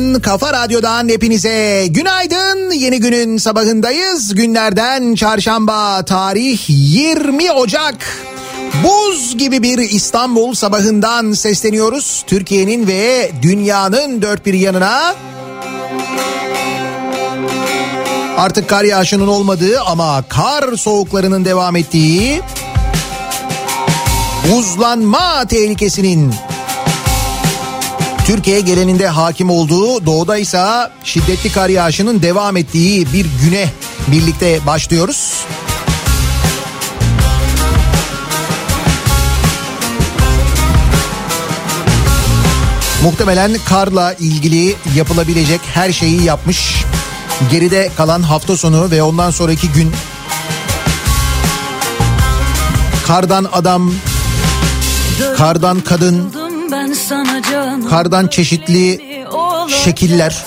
Radyo'dan, Kafa Radyo'dan hepinize günaydın. Yeni günün sabahındayız. Günlerden çarşamba tarih 20 Ocak. Buz gibi bir İstanbul sabahından sesleniyoruz. Türkiye'nin ve dünyanın dört bir yanına. Artık kar yağışının olmadığı ama kar soğuklarının devam ettiği buzlanma tehlikesinin Türkiye geleninde hakim olduğu doğuda ise şiddetli kar yağışının devam ettiği bir güne birlikte başlıyoruz. Muhtemelen karla ilgili yapılabilecek her şeyi yapmış. Geride kalan hafta sonu ve ondan sonraki gün kardan adam, kardan kadın, Kardan çeşitli şekiller.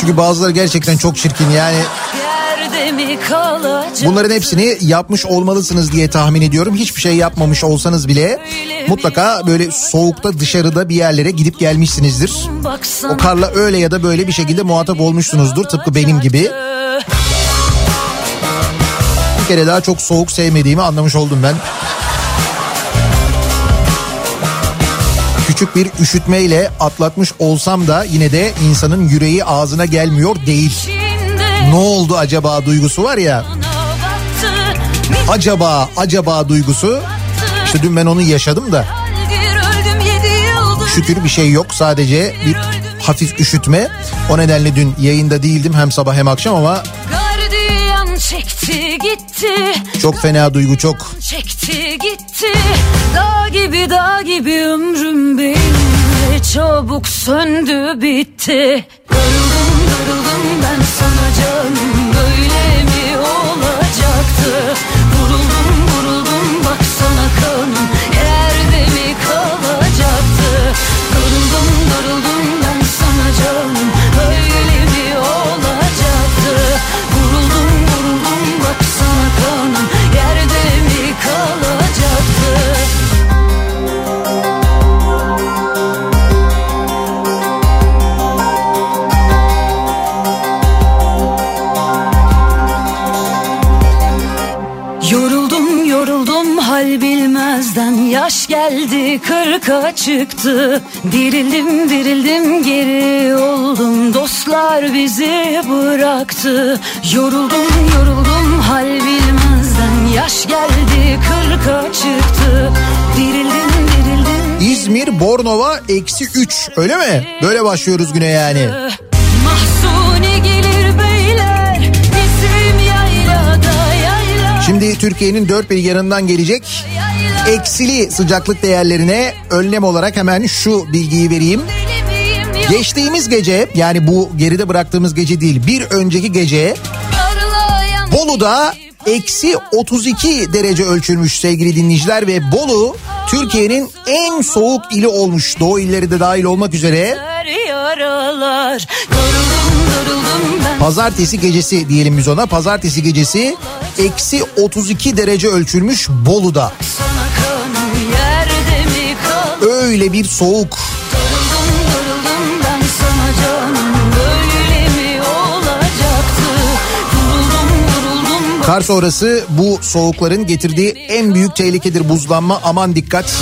Çünkü bazıları gerçekten çok çirkin yani. Bunların hepsini yapmış olmalısınız diye tahmin ediyorum. Hiçbir şey yapmamış olsanız bile mutlaka böyle soğukta dışarıda bir yerlere gidip gelmişsinizdir. O karla öyle ya da böyle bir şekilde muhatap olmuşsunuzdur tıpkı benim gibi. Bir kere daha çok soğuk sevmediğimi anlamış oldum ben. Küçük bir üşütmeyle atlatmış olsam da yine de insanın yüreği ağzına gelmiyor değil. Ne oldu acaba duygusu var ya. Acaba acaba duygusu. İşte dün ben onu yaşadım da şükür bir şey yok sadece bir hafif üşütme. O nedenle dün yayında değildim hem sabah hem akşam ama çekti gitti. çok fena duygu çok. Çekti gitti. Dağ gibi dağ gibi ömrüm benim. Çabuk söndü bitti. Darıldım darıldım ben sana canım. Böyle mi olacaktı? Vuruldum Yaş geldi kırka çıktı Dirildim dirildim geri oldum. Dostlar bizi bıraktı. Yoruldum yoruldum hal bilmezden. Yaş geldi kırka çıktı Dirildim dirildim. İzmir Bornova eksi 3 öyle mi? Böyle başlıyoruz güne yani. Mahsuni gelir Şimdi Türkiye'nin dört bir yanından gelecek eksili sıcaklık değerlerine önlem olarak hemen şu bilgiyi vereyim. Geçtiğimiz gece yani bu geride bıraktığımız gece değil bir önceki gece Bolu'da eksi 32 derece ölçülmüş sevgili dinleyiciler ve Bolu Türkiye'nin en soğuk ili olmuş. Doğu illeri de dahil olmak üzere pazartesi gecesi diyelim biz ona. Pazartesi gecesi eksi 32 derece ölçülmüş Bolu'da. Öyle bir soğuk. Kar sonrası bu soğukların getirdiği en büyük tehlikedir buzlanma. Aman dikkat.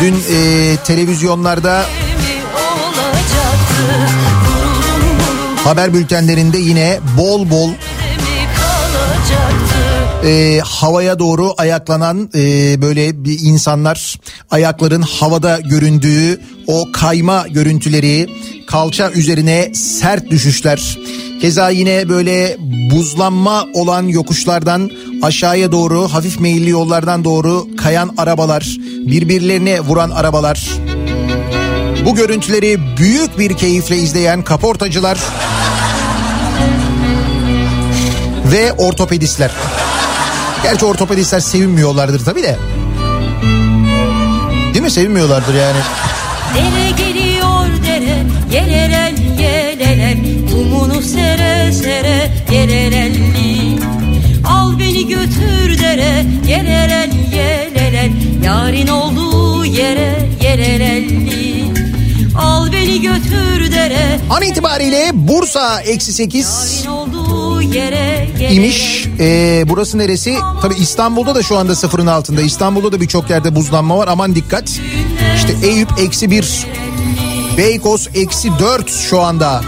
Dün e, televizyonlarda haber bültenlerinde yine bol bol e, havaya doğru ayaklanan e, böyle bir insanlar ayakların havada göründüğü o kayma görüntüleri kalça üzerine sert düşüşler keza yine böyle buzlanma olan yokuşlardan aşağıya doğru hafif meyilli yollardan doğru kayan arabalar birbirlerine vuran arabalar bu görüntüleri büyük bir keyifle izleyen kaportacılar ve ortopedistler. Gerçi ortopedistler sevinmiyorlardır tabii de. Değil mi? Sevinmiyorlardır yani. Dere geliyor dere Yerelen yelelen Kumunu sere sere Yerelelli Al beni götür dere Yerelen yelelen Yarın olduğu yere Yerelelli Al beni götür dere An itibariyle Bursa eksi 8 Yarın olduğu yere Yerelelli imiş. Ee, burası neresi? Tabii İstanbul'da da şu anda sıfırın altında. İstanbul'da da birçok yerde buzlanma var. Aman dikkat. İşte Eyüp eksi 1. Beykoz eksi 4 şu anda.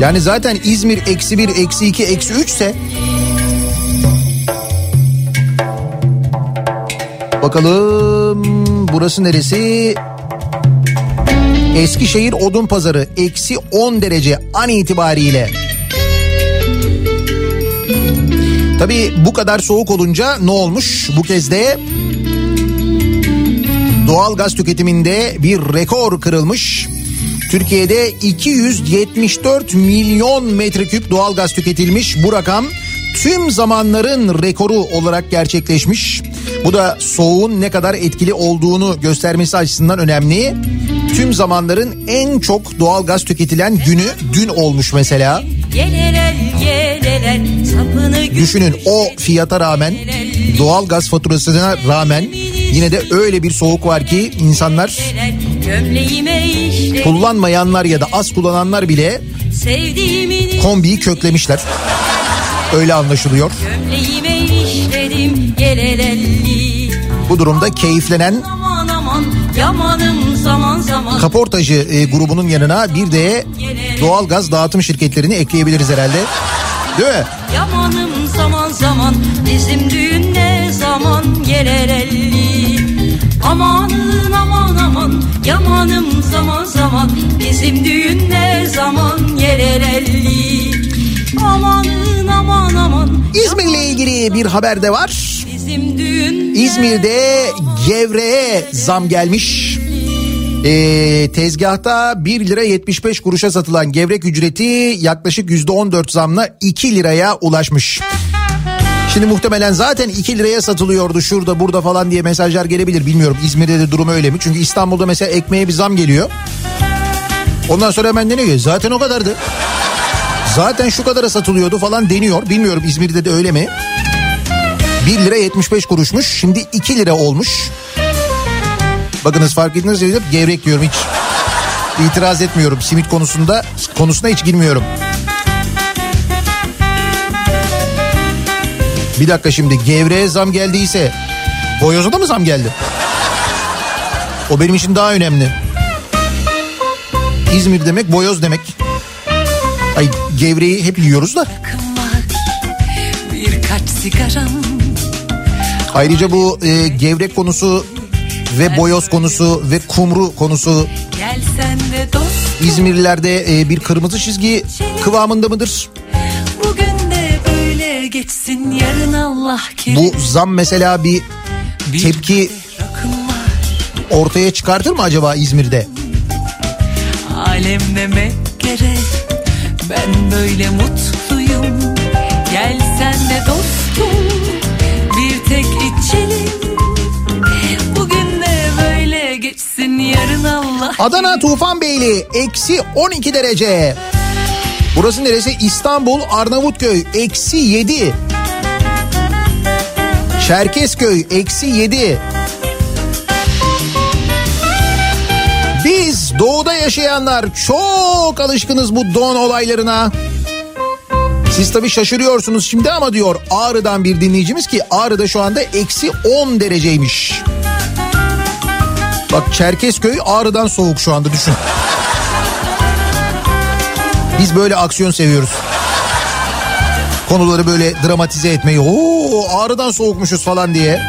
Yani zaten İzmir eksi 1, eksi 2, eksi 3 ise Bakalım burası neresi? Eskişehir Odun Pazarı eksi 10 derece an itibariyle. Tabii bu kadar soğuk olunca ne olmuş? Bu kez de doğal gaz tüketiminde bir rekor kırılmış. Türkiye'de 274 milyon metreküp doğal gaz tüketilmiş. Bu rakam tüm zamanların rekoru olarak gerçekleşmiş. Bu da soğuğun ne kadar etkili olduğunu göstermesi açısından önemli. Tüm zamanların en çok doğal gaz tüketilen günü dün olmuş mesela. Düşünün o fiyata rağmen doğal gaz faturasına rağmen yine de öyle bir soğuk var ki insanlar kullanmayanlar ya da az kullananlar bile kombiyi köklemişler. Öyle anlaşılıyor. gömleğime işledim Gel el elli. Bu durumda keyiflenen Aman aman yamanım zaman zaman. kaportacı e, grubunun yanına bir de doğal gaz dağıtım şirketlerini ekleyebiliriz herhalde. Değil mi? Yamanım zaman zaman bizim düğün ne zaman? Gelir elli. Amanın aman aman yamanım zaman zaman bizim düğün ne zaman? Gelir elli. Amanın aman aman İzmir'le ilgili bir haber de var. İzmir'de gevreğe zam gelmiş. Ee, tezgahta 1 lira 75 kuruşa satılan gevrek ücreti yaklaşık %14 zamla 2 liraya ulaşmış. Şimdi muhtemelen zaten 2 liraya satılıyordu şurada burada falan diye mesajlar gelebilir bilmiyorum. İzmir'de de durum öyle mi? Çünkü İstanbul'da mesela ekmeğe bir zam geliyor. Ondan sonra hemen deniyor. Zaten o kadardı. Zaten şu kadara satılıyordu falan deniyor. Bilmiyorum İzmir'de de öyle mi? 1 lira 75 kuruşmuş. Şimdi 2 lira olmuş. Bakınız fark ettiniz mi? Gevrek diyorum hiç. İtiraz etmiyorum. Simit konusunda konusuna hiç girmiyorum. Bir dakika şimdi gevreğe zam geldiyse boyoza da mı zam geldi? O benim için daha önemli. İzmir demek boyoz demek. Ay gevreği hep yiyoruz da. Ayrıca bu e, gevrek konusu ve boyoz konusu ve kumru konusu İzmirlilerde e, bir kırmızı çizgi kıvamında mıdır? Bugün de böyle geçsin yarın Allah kerim Bu zam mesela bir Bir tepki ortaya çıkartır mı acaba İzmir'de? Alem demek gerek Ben böyle mutluyum Gel sen de dostum Bir tek içelim Bugün de böyle geçsin yarın Allah Adana Tufanbeyli eksi 12 derece. Burası neresi? İstanbul Arnavutköy eksi 7. Çerkezköy eksi 7. doğuda yaşayanlar çok alışkınız bu don olaylarına. Siz tabii şaşırıyorsunuz şimdi ama diyor Ağrı'dan bir dinleyicimiz ki Ağrı'da şu anda eksi 10 dereceymiş. Bak Çerkezköy Ağrı'dan soğuk şu anda düşün. Biz böyle aksiyon seviyoruz. Konuları böyle dramatize etmeyi. Oo Ağrı'dan soğukmuşuz falan diye.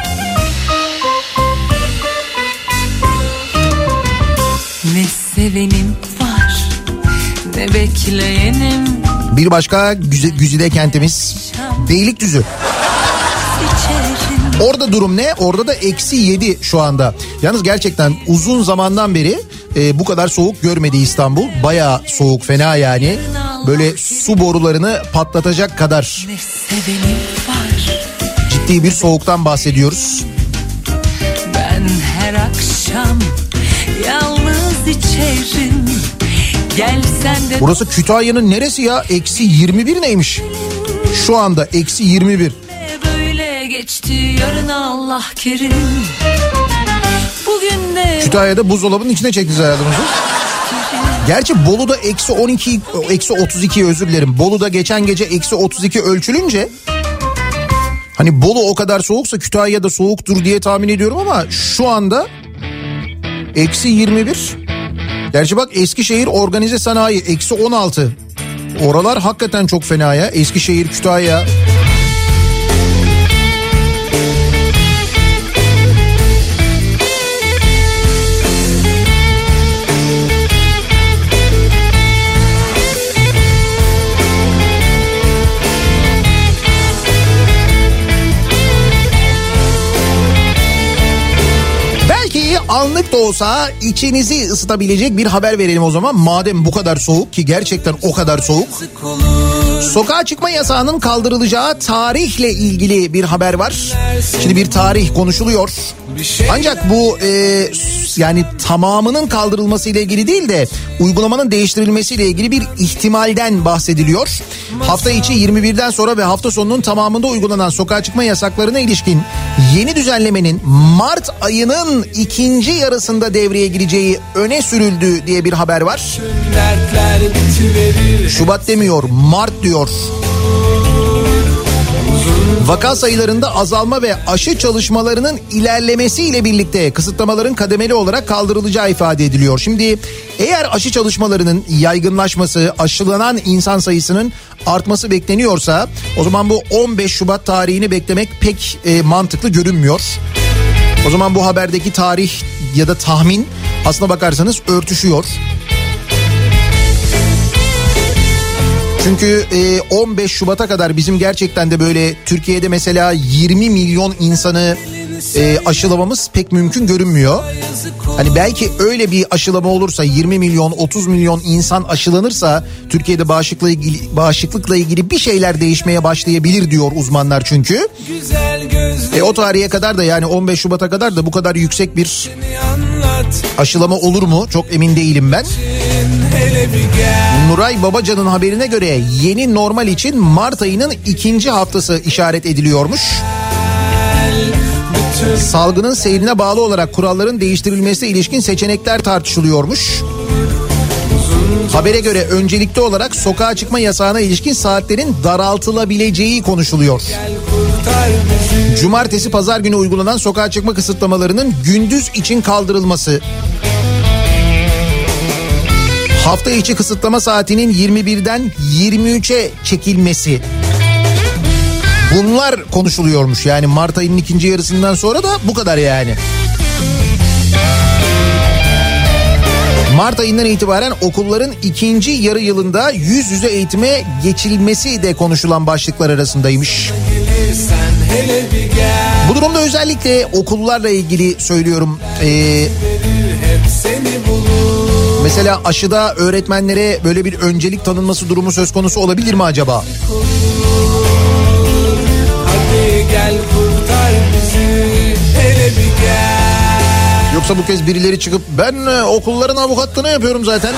Ne sevenim var Ne bekleyenim Bir başka güze, güzide kentimiz Beylikdüzü. Orada durum ne? Orada da eksi 7 şu anda. Yalnız gerçekten uzun zamandan beri e, bu kadar soğuk görmedi İstanbul. Baya soğuk fena yani. Böyle su borularını patlatacak kadar ciddi bir soğuktan bahsediyoruz. Ben her akşam yalnız içerim Gel sen de Burası Kütahya'nın neresi ya? Eksi 21 neymiş? Şu anda eksi 21. böyle geçti yarın Allah kerim Bugün de Kütahya'da buzdolabının içine çektiniz hayatınızı. Gerçi Bolu'da eksi 12, eksi 32 özür dilerim. Bolu'da geçen gece eksi 32 ölçülünce... Hani Bolu o kadar soğuksa Kütahya'da soğuktur diye tahmin ediyorum ama şu anda eksi 21. Gerçi bak Eskişehir organize sanayi eksi 16. Oralar hakikaten çok fena ya. Eskişehir, Kütahya. Belki anlık da olsa içinizi ısıtabilecek bir haber verelim o zaman. Madem bu kadar soğuk ki gerçekten o kadar soğuk. Sokağa çıkma yasağının kaldırılacağı tarihle ilgili bir haber var. Şimdi bir tarih konuşuluyor. Ancak bu e, yani tamamının kaldırılması ile ilgili değil de uygulamanın değiştirilmesi ile ilgili bir ihtimalden bahsediliyor. Hafta içi 21'den sonra ve hafta sonunun tamamında uygulanan sokağa çıkma yasaklarına ilişkin yeni düzenlemenin Mart ayının ikinci yarısında devreye gireceği öne sürüldü diye bir haber var. Şubat demiyor, Mart diyor. Vaka sayılarında azalma ve aşı çalışmalarının ilerlemesiyle birlikte kısıtlamaların kademeli olarak kaldırılacağı ifade ediliyor. Şimdi eğer aşı çalışmalarının yaygınlaşması, aşılanan insan sayısının artması bekleniyorsa o zaman bu 15 Şubat tarihini beklemek pek e, mantıklı görünmüyor. O zaman bu haberdeki tarih ya da tahmin aslına bakarsanız örtüşüyor. Çünkü 15 Şubat'a kadar bizim gerçekten de böyle Türkiye'de mesela 20 milyon insanı e, aşılamamız pek mümkün görünmüyor. Hani belki öyle bir aşılama olursa 20 milyon 30 milyon insan aşılanırsa Türkiye'de bağışıklıkla ilgili bağışıklıkla ilgili bir şeyler değişmeye başlayabilir diyor uzmanlar çünkü. E o tarihe kadar da yani 15 Şubat'a kadar da bu kadar yüksek bir aşılama olur mu? Çok emin değilim ben. Nuray Babacan'ın haberine göre yeni normal için Mart ayının ikinci haftası işaret ediliyormuş. Salgının seyrine bağlı olarak kuralların değiştirilmesine ilişkin seçenekler tartışılıyormuş. Habere göre öncelikli olarak sokağa çıkma yasağına ilişkin saatlerin daraltılabileceği konuşuluyor. Cumartesi pazar günü uygulanan sokağa çıkma kısıtlamalarının gündüz için kaldırılması. Hafta içi kısıtlama saatinin 21'den 23'e çekilmesi. Bunlar konuşuluyormuş yani Mart ayının ikinci yarısından sonra da bu kadar yani. Mart ayından itibaren okulların ikinci yarı yılında yüz yüze eğitime geçilmesi de konuşulan başlıklar arasındaymış. Bu durumda özellikle okullarla ilgili söylüyorum. Ee, mesela aşıda öğretmenlere böyle bir öncelik tanınması durumu söz konusu olabilir mi acaba? Yoksa bu kez birileri çıkıp ben e, okulların avukatlığını yapıyorum zaten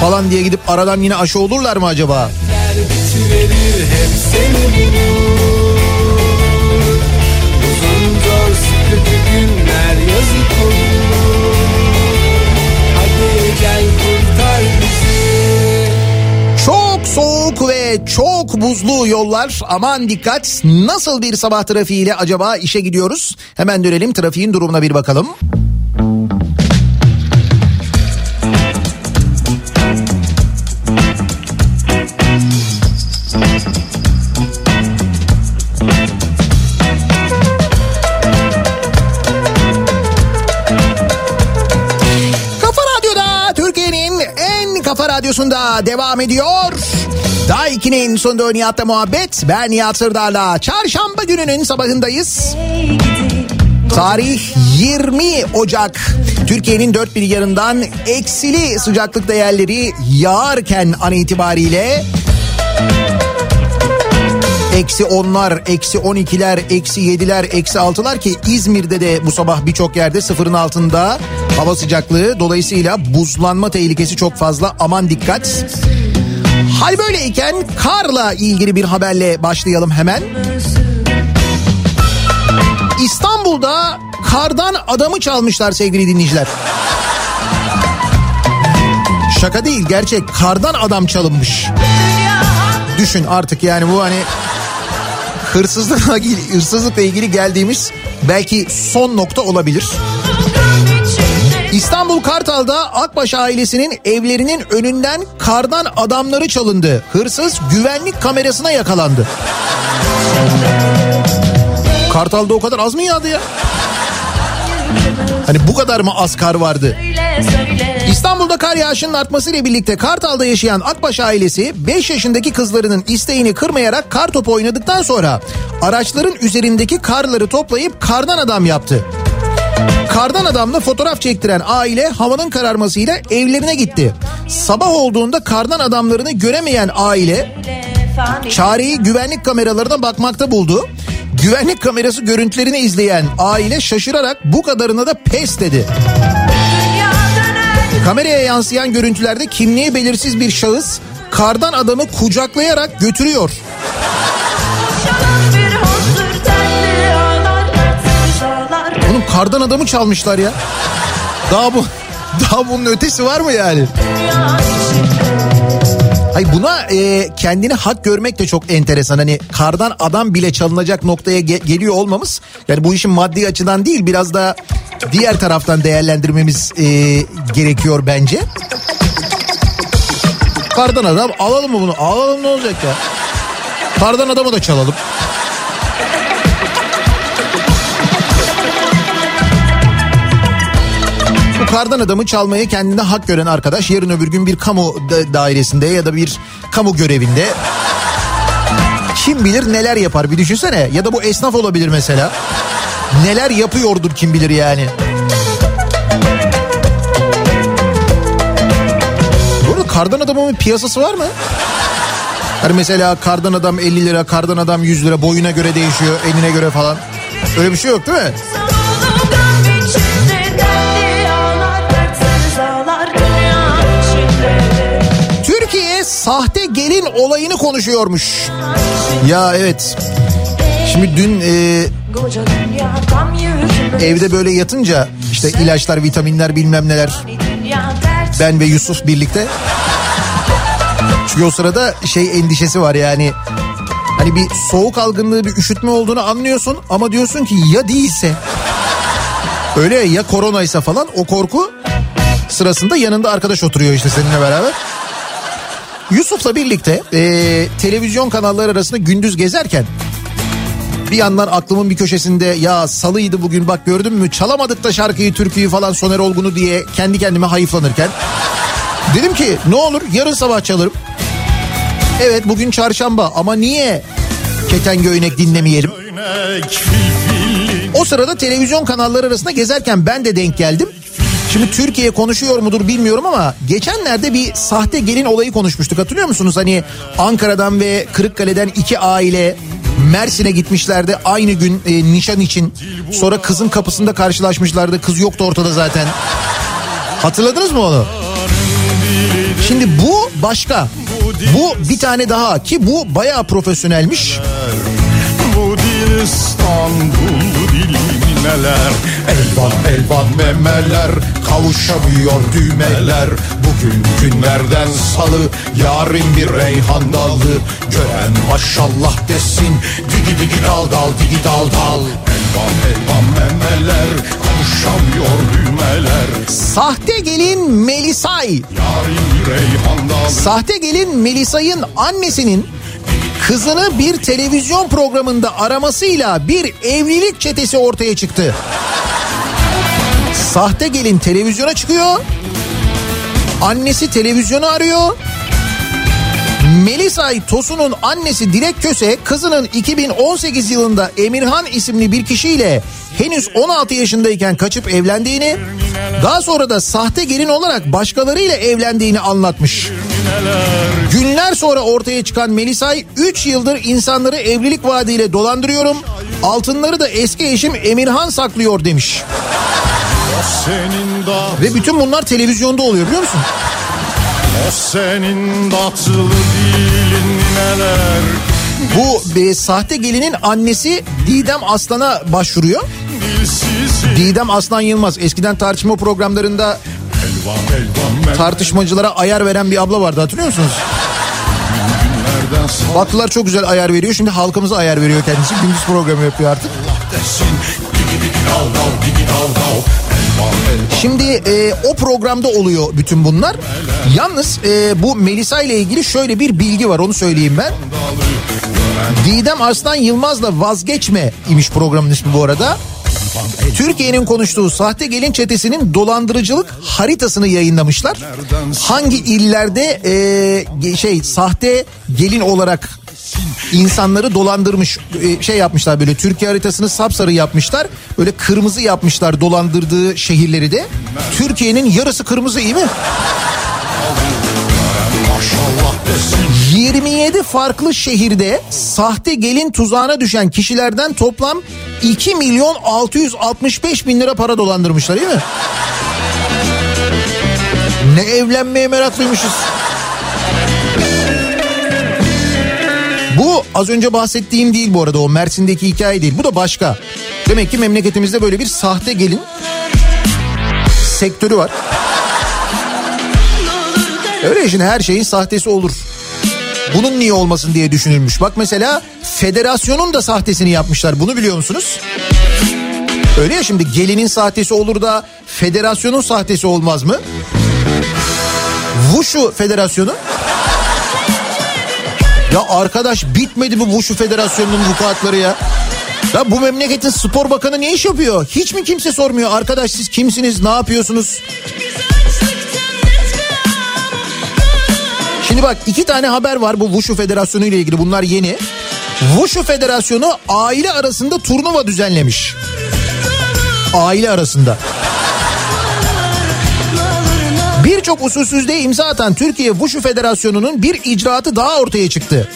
falan diye gidip aradan yine aşı olurlar mı acaba? Bitiverir hep seni bulur. Günler yazık olur. Hadi gel kurtar bizi. Çok soğuk ve çok buzlu yollar aman dikkat nasıl bir sabah trafiğiyle acaba işe gidiyoruz hemen dönelim trafiğin durumuna bir bakalım. Devam ediyor. Daha 2'nin sonunda Nihat'la muhabbet. Ben Nihat Sırdar'la çarşamba gününün sabahındayız. Tarih 20 Ocak. Türkiye'nin dört bir yanından eksili sıcaklık değerleri yağarken an itibariyle Eksi onlar, eksi on ikiler, eksi yediler, eksi altılar ki İzmir'de de bu sabah birçok yerde sıfırın altında hava sıcaklığı. Dolayısıyla buzlanma tehlikesi çok fazla aman dikkat. Hal böyleyken karla ilgili bir haberle başlayalım hemen. İstanbul'da kardan adamı çalmışlar sevgili dinleyiciler. Şaka değil gerçek kardan adam çalınmış. Düşün artık yani bu hani hırsızlıkla ilgili, hırsızlıkla ilgili geldiğimiz belki son nokta olabilir. İstanbul Kartal'da Akbaş ailesinin evlerinin önünden kardan adamları çalındı. Hırsız güvenlik kamerasına yakalandı. Kartal'da o kadar az mı yağdı ya? Hani bu kadar mı az kar vardı? İstanbul'da kar yağışının artmasıyla birlikte Kartal'da yaşayan Akbaş ailesi 5 yaşındaki kızlarının isteğini kırmayarak kar topu oynadıktan sonra araçların üzerindeki karları toplayıp kardan adam yaptı. Kardan adamla fotoğraf çektiren aile havanın kararmasıyla evlerine gitti. Sabah olduğunda kardan adamlarını göremeyen aile çareyi güvenlik kameralarına bakmakta buldu. Güvenlik kamerası görüntülerini izleyen aile şaşırarak bu kadarına da pes dedi. Kameraya yansıyan görüntülerde kimliği belirsiz bir şahıs kardan adamı kucaklayarak götürüyor. Oğlum kardan adamı çalmışlar ya. Daha bu daha bunun ötesi var mı yani? Hayır buna e, kendini hak görmek de çok enteresan. Hani kardan adam bile çalınacak noktaya ge- geliyor olmamız. Yani bu işin maddi açıdan değil biraz da diğer taraftan değerlendirmemiz e, gerekiyor bence. Kardan adam alalım mı bunu? Alalım ne olacak ya? Kardan adamı da çalalım. Bu kardan adamı çalmaya kendine hak gören arkadaş yarın öbür gün bir kamu da- dairesinde ya da bir kamu görevinde kim bilir neler yapar bir düşünsene. Ya da bu esnaf olabilir mesela. Neler yapıyordur kim bilir yani. Bu arada kardan adamın piyasası var mı? Hani mesela kardan adam 50 lira, kardan adam 100 lira boyuna göre değişiyor, enine göre falan. Öyle bir şey yok değil mi? Sahte gelin olayını konuşuyormuş. Ya evet. Şimdi dün e, evde böyle yatınca işte ilaçlar, vitaminler bilmem neler ben ve Yusuf birlikte. Çünkü o sırada şey endişesi var yani. Hani bir soğuk algınlığı bir üşütme olduğunu anlıyorsun ama diyorsun ki ya değilse. Öyle ya koronaysa falan o korku sırasında yanında arkadaş oturuyor işte seninle beraber. Yusuf'la birlikte e, televizyon kanalları arasında gündüz gezerken bir yandan aklımın bir köşesinde ya salıydı bugün bak gördün mü çalamadık da şarkıyı türküyü falan Soner Olgun'u diye kendi kendime hayıflanırken dedim ki ne olur yarın sabah çalarım. Evet bugün çarşamba ama niye Keten Göynek dinlemeyelim? O sırada televizyon kanalları arasında gezerken ben de denk geldim. Şimdi Türkiye konuşuyor mudur bilmiyorum ama geçenlerde bir sahte gelin olayı konuşmuştuk hatırlıyor musunuz? Hani Ankara'dan ve Kırıkkale'den iki aile Mersin'e gitmişlerdi aynı gün e, nişan için. Sonra kızın kapısında karşılaşmışlardı. Kız yoktu ortada zaten. Hatırladınız mı onu? Şimdi bu başka. Bu bir tane daha ki bu bayağı profesyonelmiş. Bu İstanbul neler Elvan elvan memeler Kavuşamıyor düğmeler. Bugün günlerden salı Yarın bir reyhan dalı. Gören maşallah desin Digi digi dal dal digi dal dal. Elvan elvan memeler Kavuşamıyor düğmeler. Sahte gelin Melisay. Yarın bir reyhan dalı. Sahte gelin Melisa'nın annesinin kızını bir televizyon programında aramasıyla bir evlilik çetesi ortaya çıktı. Sahte gelin televizyona çıkıyor. Annesi televizyonu arıyor. Melisay Tosun'un annesi Dilek Köse kızının 2018 yılında Emirhan isimli bir kişiyle henüz 16 yaşındayken kaçıp evlendiğini daha sonra da sahte gelin olarak başkalarıyla evlendiğini anlatmış. Günler sonra ortaya çıkan Melisay 3 yıldır insanları evlilik vaadiyle dolandırıyorum. Altınları da eski eşim Emirhan saklıyor demiş. Ve bütün bunlar televizyonda oluyor biliyor musun? o senin tatlı dilin neler Bu e, sahte gelinin annesi Didem Aslan'a başvuruyor. Didem Aslan Yılmaz eskiden tartışma programlarında tartışmacılara ayar veren bir abla vardı hatırlıyor musunuz? Baktılar çok güzel ayar veriyor. Şimdi halkımıza ayar veriyor kendisi. Gündüz programı yapıyor artık. Şimdi e, o programda oluyor bütün bunlar. Yalnız e, bu Melisa ile ilgili şöyle bir bilgi var onu söyleyeyim ben. Didem Arslan Yılmaz'la vazgeçme imiş programın ismi bu arada. Türkiye'nin konuştuğu sahte gelin çetesinin dolandırıcılık haritasını yayınlamışlar. Hangi illerde e, şey sahte gelin olarak insanları dolandırmış e, şey yapmışlar böyle Türkiye haritasını sapsarı yapmışlar. Böyle kırmızı yapmışlar dolandırdığı şehirleri de. Türkiye'nin yarısı kırmızı iyi mi? maşallah desin 27 farklı şehirde sahte gelin tuzağına düşen kişilerden toplam 2 milyon 665 bin lira para dolandırmışlar değil mi? Ne evlenmeye meraklıymışız. Bu az önce bahsettiğim değil bu arada o Mersin'deki hikaye değil. Bu da başka. Demek ki memleketimizde böyle bir sahte gelin sektörü var. Öyle şimdi her şeyin sahtesi olur. Bunun niye olmasın diye düşünülmüş. Bak mesela federasyonun da sahtesini yapmışlar. Bunu biliyor musunuz? Öyle ya şimdi gelinin sahtesi olur da federasyonun sahtesi olmaz mı? Wushu federasyonu. Ya arkadaş bitmedi bu Wushu federasyonunun vukuatları ya. Ya bu memleketin spor bakanı ne iş yapıyor? Hiç mi kimse sormuyor arkadaş siz kimsiniz ne yapıyorsunuz? Şimdi bak iki tane haber var bu Wushu Federasyonu ile ilgili bunlar yeni. Wushu Federasyonu aile arasında turnuva düzenlemiş. Aile arasında. Birçok usulsüzlüğe imza atan Türkiye Wushu Federasyonu'nun bir icraatı daha ortaya çıktı.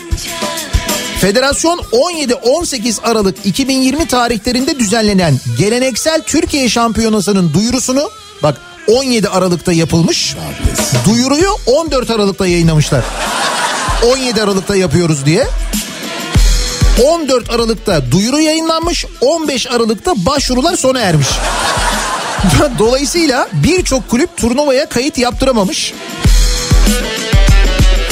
Federasyon 17-18 Aralık 2020 tarihlerinde düzenlenen geleneksel Türkiye Şampiyonası'nın duyurusunu bak 17 Aralık'ta yapılmış. Duyuruyu 14 Aralık'ta yayınlamışlar. 17 Aralık'ta yapıyoruz diye. 14 Aralık'ta duyuru yayınlanmış, 15 Aralık'ta başvurular sona ermiş. Dolayısıyla birçok kulüp turnuvaya kayıt yaptıramamış.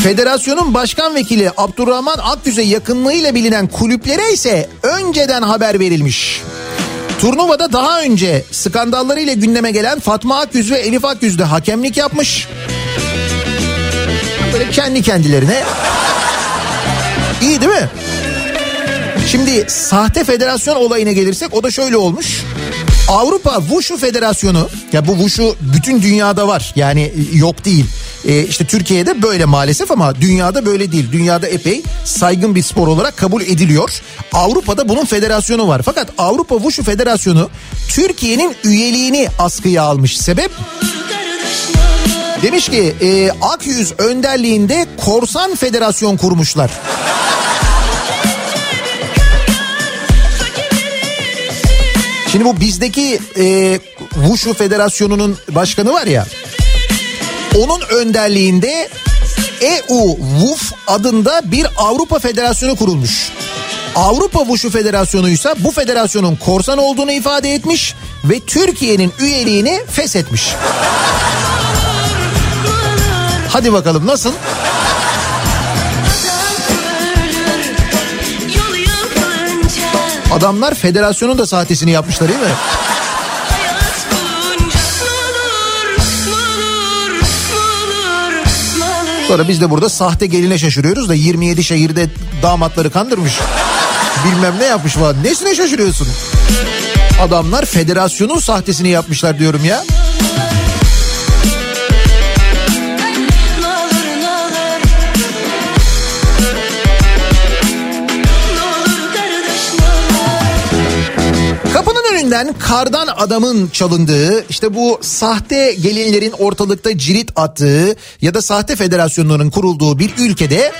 Federasyonun başkan vekili Abdurrahman Akgüz'e yakınlığıyla bilinen kulüplere ise önceden haber verilmiş. Turnuvada daha önce skandallarıyla gündeme gelen Fatma Akgüz ve Elif Akgüz de hakemlik yapmış. Böyle kendi kendilerine. İyi değil mi? Şimdi sahte federasyon olayına gelirsek o da şöyle olmuş. Avrupa Wushu Federasyonu ya bu Wushu bütün dünyada var yani yok değil. Ee, işte Türkiye'de böyle maalesef ama dünyada böyle değil. Dünyada epey saygın bir spor olarak kabul ediliyor. Avrupa'da bunun federasyonu var. Fakat Avrupa Wushu Federasyonu Türkiye'nin üyeliğini askıya almış. Sebep? Demiş ki e, Akyüz önderliğinde korsan federasyon kurmuşlar. Şimdi bu bizdeki e, Wushu Federasyonu'nun başkanı var ya. Onun önderliğinde EU WUF adında bir Avrupa Federasyonu kurulmuş. Avrupa Wushu Federasyonu ise bu federasyonun korsan olduğunu ifade etmiş ve Türkiye'nin üyeliğini feshetmiş. Hadi bakalım nasıl? Adamlar federasyonun da sahtesini yapmışlar değil mi? Sonra biz de burada sahte geline şaşırıyoruz da 27 şehirde damatları kandırmış. Bilmem ne yapmış falan. Nesine şaşırıyorsun? Adamlar federasyonun sahtesini yapmışlar diyorum ya. Önünden kardan adamın çalındığı işte bu sahte gelinlerin ortalıkta cirit attığı ya da sahte federasyonların kurulduğu bir ülkede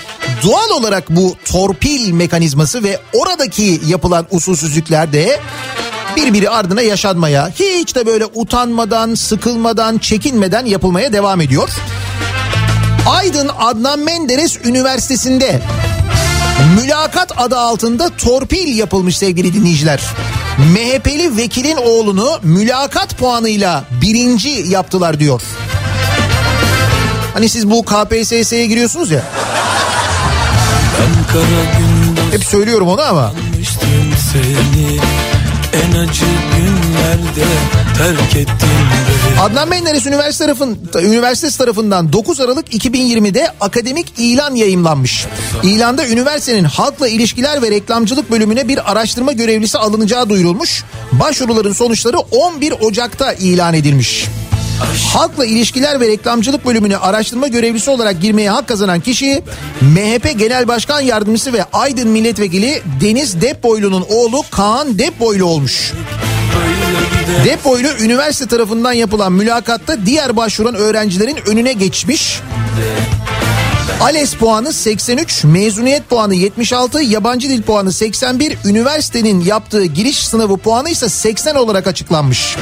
doğal olarak bu torpil mekanizması ve oradaki yapılan usulsüzlükler de birbiri ardına yaşanmaya hiç de böyle utanmadan, sıkılmadan, çekinmeden yapılmaya devam ediyor. Aydın Adnan Menderes Üniversitesi'nde mülakat adı altında torpil yapılmış sevgili dinleyiciler. MHP'li vekilin oğlunu mülakat puanıyla birinci yaptılar diyor. Hani siz bu KPSS'ye giriyorsunuz ya. Hep söylüyorum onu ama. seni En acı günlerde terk ettin Adnan Menderes Üniversitesi, tarafın, Üniversitesi tarafından 9 Aralık 2020'de akademik ilan yayımlanmış. İlanda üniversitenin halkla ilişkiler ve reklamcılık bölümüne bir araştırma görevlisi alınacağı duyurulmuş. Başvuruların sonuçları 11 Ocak'ta ilan edilmiş. Halkla ilişkiler ve reklamcılık bölümüne araştırma görevlisi olarak girmeye hak kazanan kişi MHP Genel Başkan Yardımcısı ve Aydın Milletvekili Deniz Depboylu'nun oğlu Kaan Depboylu olmuş. Depoylu üniversite tarafından yapılan mülakatta diğer başvuran öğrencilerin önüne geçmiş. ALES puanı 83, mezuniyet puanı 76, yabancı dil puanı 81, üniversitenin yaptığı giriş sınavı puanı ise 80 olarak açıklanmış.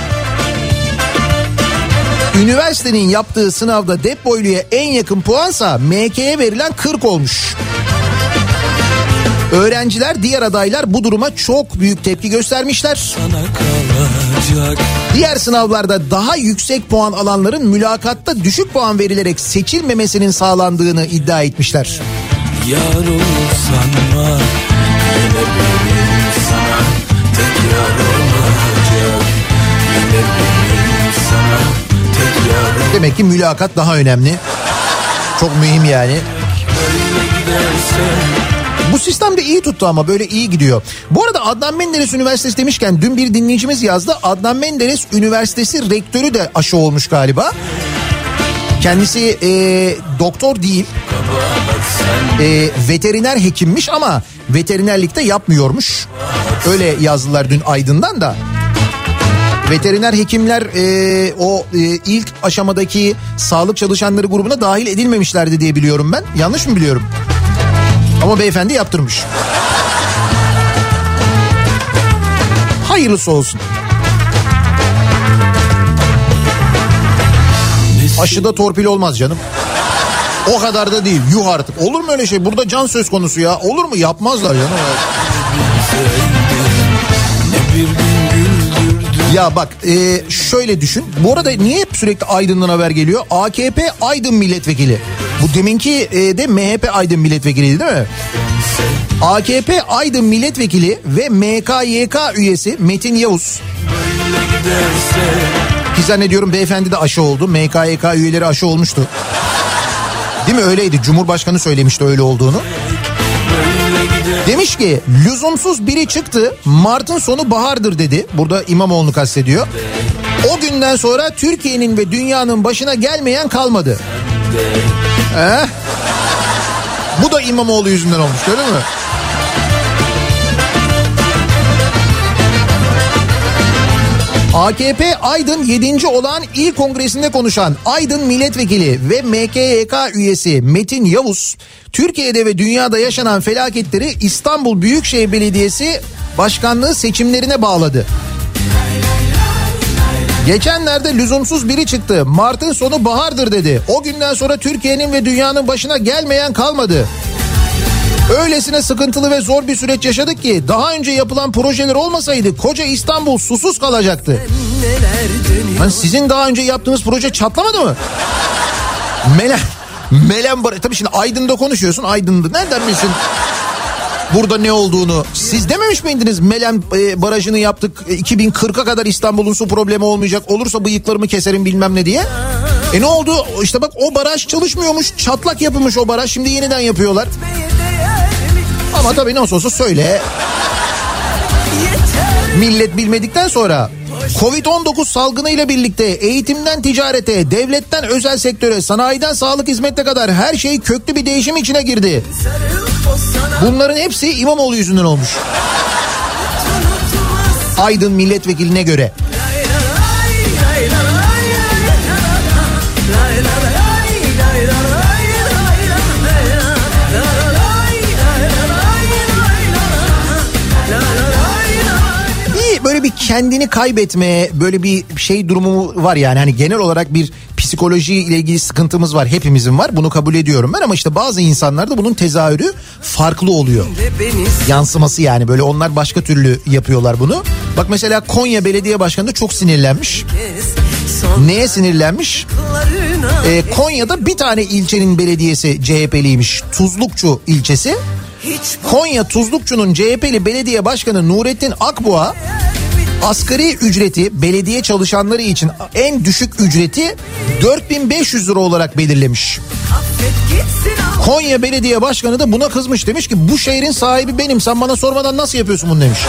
Üniversitenin yaptığı sınavda dep boyluya en yakın puansa MK'ye verilen 40 olmuş. Öğrenciler diğer adaylar bu duruma çok büyük tepki göstermişler. Diğer sınavlarda daha yüksek puan alanların mülakatta düşük puan verilerek seçilmemesinin sağlandığını iddia etmişler. Yar olsan var Yine benim sana Tek yar olacak Yine benim Demek ki mülakat daha önemli. Çok mühim yani. Bu sistem de iyi tuttu ama böyle iyi gidiyor. Bu arada Adnan Menderes Üniversitesi demişken dün bir dinleyicimiz yazdı. Adnan Menderes Üniversitesi rektörü de aşı olmuş galiba. Kendisi e, doktor değil. E, veteriner hekimmiş ama veterinerlikte yapmıyormuş. Öyle yazdılar dün Aydın'dan da. Veteriner hekimler e, o e, ilk aşamadaki sağlık çalışanları grubuna dahil edilmemişlerdi diye biliyorum ben. Yanlış mı biliyorum? Ama beyefendi yaptırmış. Hayırlısı olsun. Aşıda torpil olmaz canım. O kadar da değil. Yuh artık. Olur mu öyle şey? Burada can söz konusu ya. Olur mu? Yapmazlar canım. Ne bir gün Ya bak e, şöyle düşün. Bu arada niye hep sürekli Aydın'dan haber geliyor? AKP Aydın milletvekili. Bu deminki e, de MHP Aydın milletvekiliydi değil mi? AKP Aydın milletvekili ve MKYK üyesi Metin Yavuz. Ki zannediyorum beyefendi de aşı oldu. MKYK üyeleri aşı olmuştu. Değil mi öyleydi? Cumhurbaşkanı söylemişti öyle olduğunu. Demiş ki lüzumsuz biri çıktı Mart'ın sonu bahardır dedi. Burada İmamoğlu'nu kastediyor. O günden sonra Türkiye'nin ve dünyanın başına gelmeyen kalmadı. Eh? Bu da İmamoğlu yüzünden olmuş gördün mü? AKP Aydın 7. olan İl Kongresi'nde konuşan Aydın Milletvekili ve MKYK üyesi Metin Yavuz, Türkiye'de ve dünyada yaşanan felaketleri İstanbul Büyükşehir Belediyesi Başkanlığı seçimlerine bağladı. Geçenlerde lüzumsuz biri çıktı. Mart'ın sonu bahardır dedi. O günden sonra Türkiye'nin ve dünyanın başına gelmeyen kalmadı. Öylesine sıkıntılı ve zor bir süreç yaşadık ki daha önce yapılan projeler olmasaydı koca İstanbul susuz kalacaktı. Hani sizin daha önce yaptığınız proje çatlamadı mı? Melen, Melen Barajı. Tabii şimdi Aydın'da konuşuyorsun. Aydın'da nereden bilsin burada ne olduğunu? Siz dememiş miydiniz Melen e, Barajı'nı yaptık e, 2040'a kadar İstanbul'un su problemi olmayacak. Olursa bıyıklarımı keserim bilmem ne diye. E ne oldu? İşte bak o baraj çalışmıyormuş. Çatlak yapılmış o baraj. Şimdi yeniden yapıyorlar. Ama tabii nasıl olsa söyle. Millet bilmedikten sonra Covid-19 salgını ile birlikte eğitimden ticarete, devletten özel sektöre, sanayiden sağlık hizmetine kadar her şey köklü bir değişim içine girdi. Bunların hepsi İmamoğlu yüzünden olmuş. Aydın milletvekiline göre. Kendini kaybetme böyle bir şey durumu var yani hani genel olarak bir psikoloji ile ilgili sıkıntımız var hepimizin var bunu kabul ediyorum ben ama işte bazı insanlarda bunun tezahürü farklı oluyor. Yansıması yani böyle onlar başka türlü yapıyorlar bunu. Bak mesela Konya Belediye Başkanı da çok sinirlenmiş. Neye sinirlenmiş? Ee, Konya'da bir tane ilçenin belediyesi CHP'liymiş. Tuzlukçu ilçesi. Konya Tuzlukçu'nun CHP'li belediye başkanı Nurettin Akboğa asgari ücreti belediye çalışanları için en düşük ücreti 4500 lira olarak belirlemiş. Konya Belediye Başkanı da buna kızmış. Demiş ki bu şehrin sahibi benim. Sen bana sormadan nasıl yapıyorsun bunu? demiş.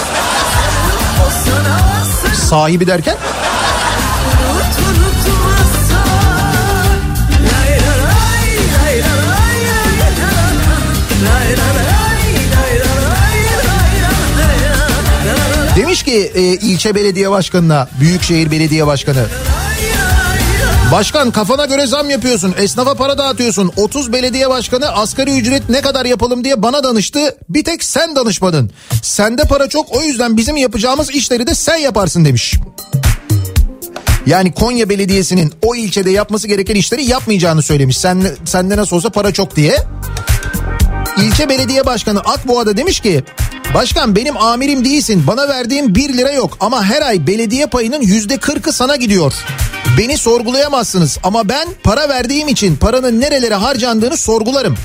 Sahibi derken ki e, ilçe belediye başkanına, büyükşehir belediye başkanı. Başkan kafana göre zam yapıyorsun. Esnafa para dağıtıyorsun. 30 belediye başkanı asgari ücret ne kadar yapalım diye bana danıştı. Bir tek sen danışmadın. Sende para çok o yüzden bizim yapacağımız işleri de sen yaparsın demiş. Yani Konya Belediyesi'nin o ilçede yapması gereken işleri yapmayacağını söylemiş. Sen, sende nasıl olsa para çok diye. İlçe Belediye Başkanı Akboğa'da demiş ki Başkan benim amirim değilsin bana verdiğin 1 lira yok ama her ay belediye payının yüzde kırkı sana gidiyor. Beni sorgulayamazsınız ama ben para verdiğim için paranın nerelere harcandığını sorgularım.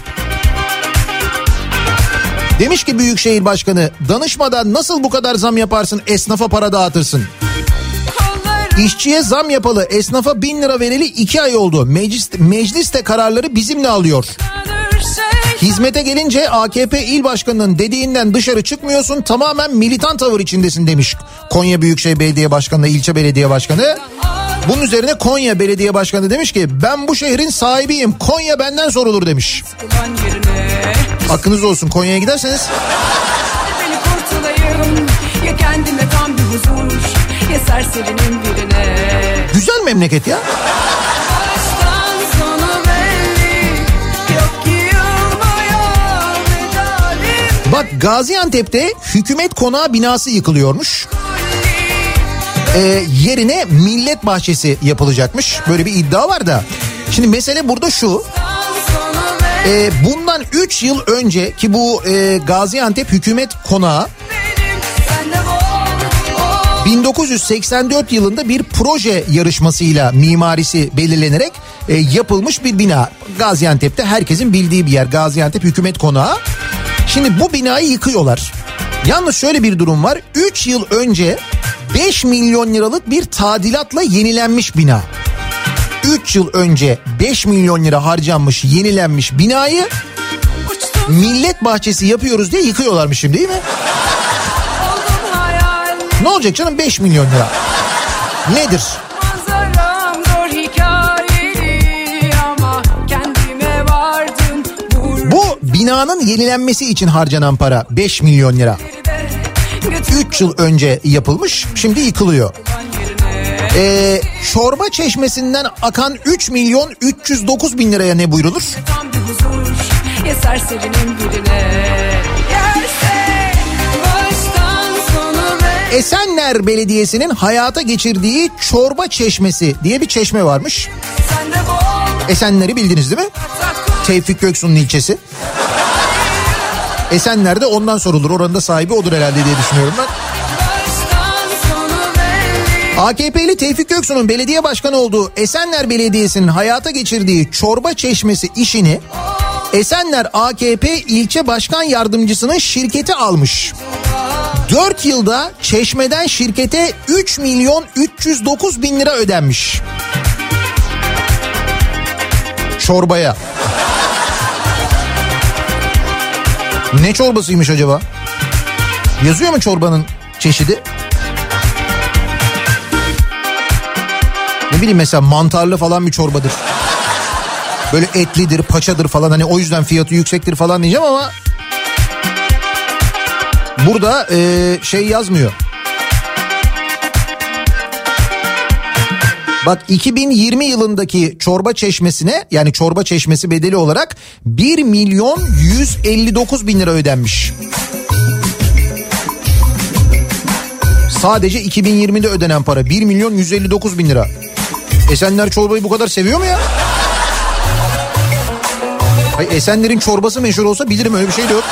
Demiş ki Büyükşehir Başkanı danışmadan nasıl bu kadar zam yaparsın esnafa para dağıtırsın. İşçiye zam yapalı esnafa bin lira vereli iki ay oldu. Meclis, meclis de kararları bizimle alıyor. Hizmete gelince AKP il başkanının dediğinden dışarı çıkmıyorsun tamamen militan tavır içindesin demiş. Konya Büyükşehir Belediye Başkanı, ilçe belediye başkanı. Bunun üzerine Konya Belediye Başkanı demiş ki ben bu şehrin sahibiyim. Konya benden sorulur demiş. Hakkınız olsun Konya'ya giderseniz. Ya kendime tam bir huzur ya serserinin birine. Güzel memleket ya. Bak Gaziantep'te hükümet konağı binası yıkılıyormuş. Ee, yerine millet bahçesi yapılacakmış. Böyle bir iddia var da. Şimdi mesele burada şu. Ee, bundan 3 yıl önce ki bu e, Gaziantep hükümet konağı benim sen de bol 1984 yılında bir proje yarışmasıyla mimarisi belirlenerek e, yapılmış bir bina. Gaziantep'te herkesin bildiği bir yer Gaziantep Hükümet Konağı. Şimdi bu binayı yıkıyorlar. Yalnız şöyle bir durum var. 3 yıl önce 5 milyon liralık bir tadilatla yenilenmiş bina. 3 yıl önce 5 milyon lira harcanmış yenilenmiş binayı millet bahçesi yapıyoruz diye yıkıyorlarmış şimdi değil mi? Ne olacak canım 5 milyon lira? Nedir? Binanın yenilenmesi için harcanan para 5 milyon lira. 3 yıl önce yapılmış şimdi yıkılıyor. Ee, çorba çeşmesinden akan 3 milyon 309 bin liraya ne buyrulur? Esenler Belediyesi'nin hayata geçirdiği çorba çeşmesi diye bir çeşme varmış. Esenler'i bildiniz değil mi? Tevfik Göksu'nun ilçesi. Esenler'de ondan sorulur. Oranın da sahibi odur herhalde diye düşünüyorum ben. AKP'li Tevfik Göksu'nun belediye başkanı olduğu Esenler Belediyesi'nin hayata geçirdiği çorba çeşmesi işini Esenler AKP ilçe başkan yardımcısının şirketi almış. 4 yılda çeşmeden şirkete 3 milyon 309 bin lira ödenmiş. Çorbaya. Ne çorbasıymış acaba? Yazıyor mu çorbanın çeşidi? Ne bileyim mesela mantarlı falan bir çorbadır. Böyle etlidir, paçadır falan hani o yüzden fiyatı yüksektir falan diyeceğim ama burada e, şey yazmıyor. Bak 2020 yılındaki çorba çeşmesine yani çorba çeşmesi bedeli olarak 1 milyon 159 bin lira ödenmiş. Sadece 2020'de ödenen para 1 milyon 159 bin lira. Esenler çorbayı bu kadar seviyor mu ya? Ay Esenler'in çorbası meşhur olsa bilirim öyle bir şey de yok.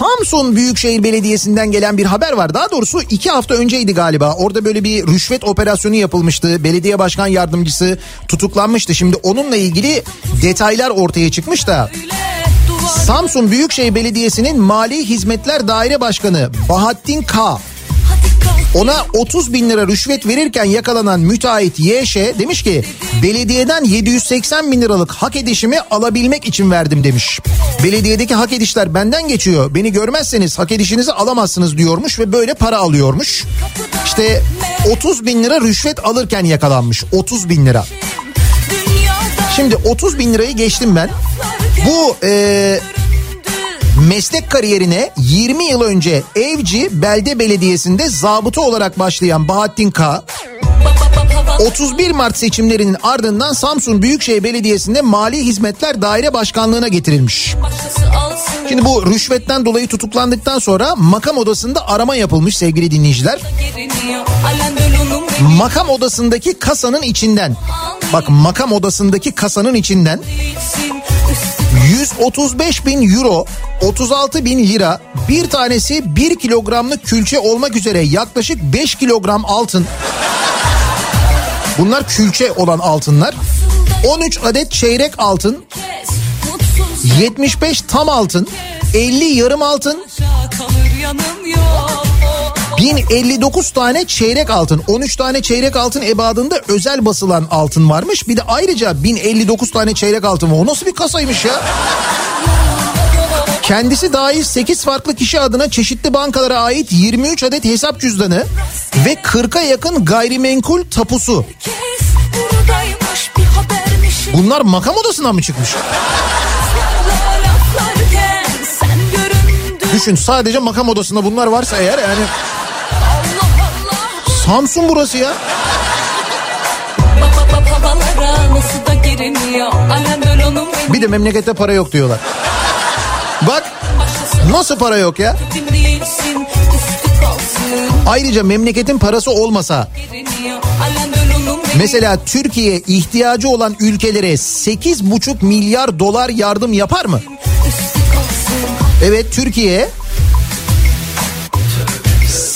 Samsun Büyükşehir Belediyesi'nden gelen bir haber var. Daha doğrusu iki hafta önceydi galiba. Orada böyle bir rüşvet operasyonu yapılmıştı. Belediye başkan yardımcısı tutuklanmıştı. Şimdi onunla ilgili detaylar ortaya çıkmış da. Samsun Büyükşehir Belediyesi'nin Mali Hizmetler Daire Başkanı Bahattin K. Ona 30 bin lira rüşvet verirken yakalanan müteahhit YŞ demiş ki belediyeden 780 bin liralık hak edişimi alabilmek için verdim demiş. Belediyedeki hak edişler benden geçiyor. Beni görmezseniz hak edişinizi alamazsınız diyormuş ve böyle para alıyormuş. İşte 30 bin lira rüşvet alırken yakalanmış 30 bin lira. Şimdi 30 bin lirayı geçtim ben. Bu e, Meslek kariyerine 20 yıl önce Evci Belde Belediyesi'nde zabıta olarak başlayan Bahattin K. 31 Mart seçimlerinin ardından Samsun Büyükşehir Belediyesi'nde Mali Hizmetler Daire Başkanlığı'na getirilmiş. Şimdi bu rüşvetten dolayı tutuklandıktan sonra makam odasında arama yapılmış sevgili dinleyiciler. Makam odasındaki kasanın içinden bak makam odasındaki kasanın içinden 135 bin euro 36 bin lira bir tanesi 1 kilogramlık külçe olmak üzere yaklaşık 5 kilogram altın. Bunlar külçe olan altınlar. 13 adet çeyrek altın 75 tam altın 50 yarım altın 1059 tane çeyrek altın 13 tane çeyrek altın ebadında özel basılan altın varmış. Bir de ayrıca 1059 tane çeyrek altın var. O nasıl bir kasaymış ya? Kendisi dahil 8 farklı kişi adına çeşitli bankalara ait 23 adet hesap cüzdanı ve 40'a yakın gayrimenkul tapusu. Bunlar makam odasına mı çıkmış? Düşün sadece makam odasında bunlar varsa eğer yani... Samsun burası ya. Bir de memlekette para yok diyorlar. Bak nasıl para yok ya? Ayrıca memleketin parası olmasa mesela Türkiye ihtiyacı olan ülkelere 8,5 milyar dolar yardım yapar mı? Evet Türkiye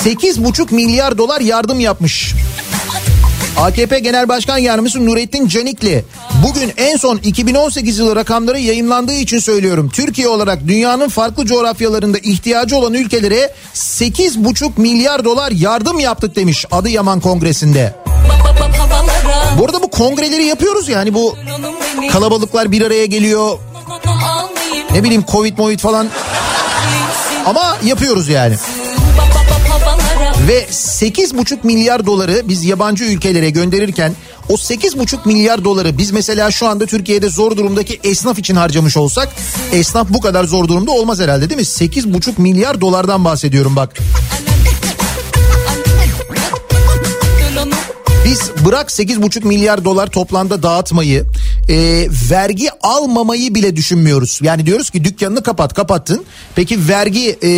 8,5 milyar dolar yardım yapmış. AKP Genel Başkan Yardımcısı Nurettin Canikli bugün en son 2018 yılı rakamları yayınlandığı için söylüyorum. Türkiye olarak dünyanın farklı coğrafyalarında ihtiyacı olan ülkelere 8,5 milyar dolar yardım yaptık demiş Adıyaman Kongresi'nde. Bu arada bu kongreleri yapıyoruz yani bu kalabalıklar bir araya geliyor. Ne bileyim Covid Covid falan ama yapıyoruz yani. Ve 8,5 milyar doları biz yabancı ülkelere gönderirken o 8,5 milyar doları biz mesela şu anda Türkiye'de zor durumdaki esnaf için harcamış olsak esnaf bu kadar zor durumda olmaz herhalde değil mi? 8,5 milyar dolardan bahsediyorum bak. Biz bırak 8,5 milyar dolar toplamda dağıtmayı, e, vergi almamayı bile düşünmüyoruz. Yani diyoruz ki dükkanını kapat, kapattın. Peki vergi e,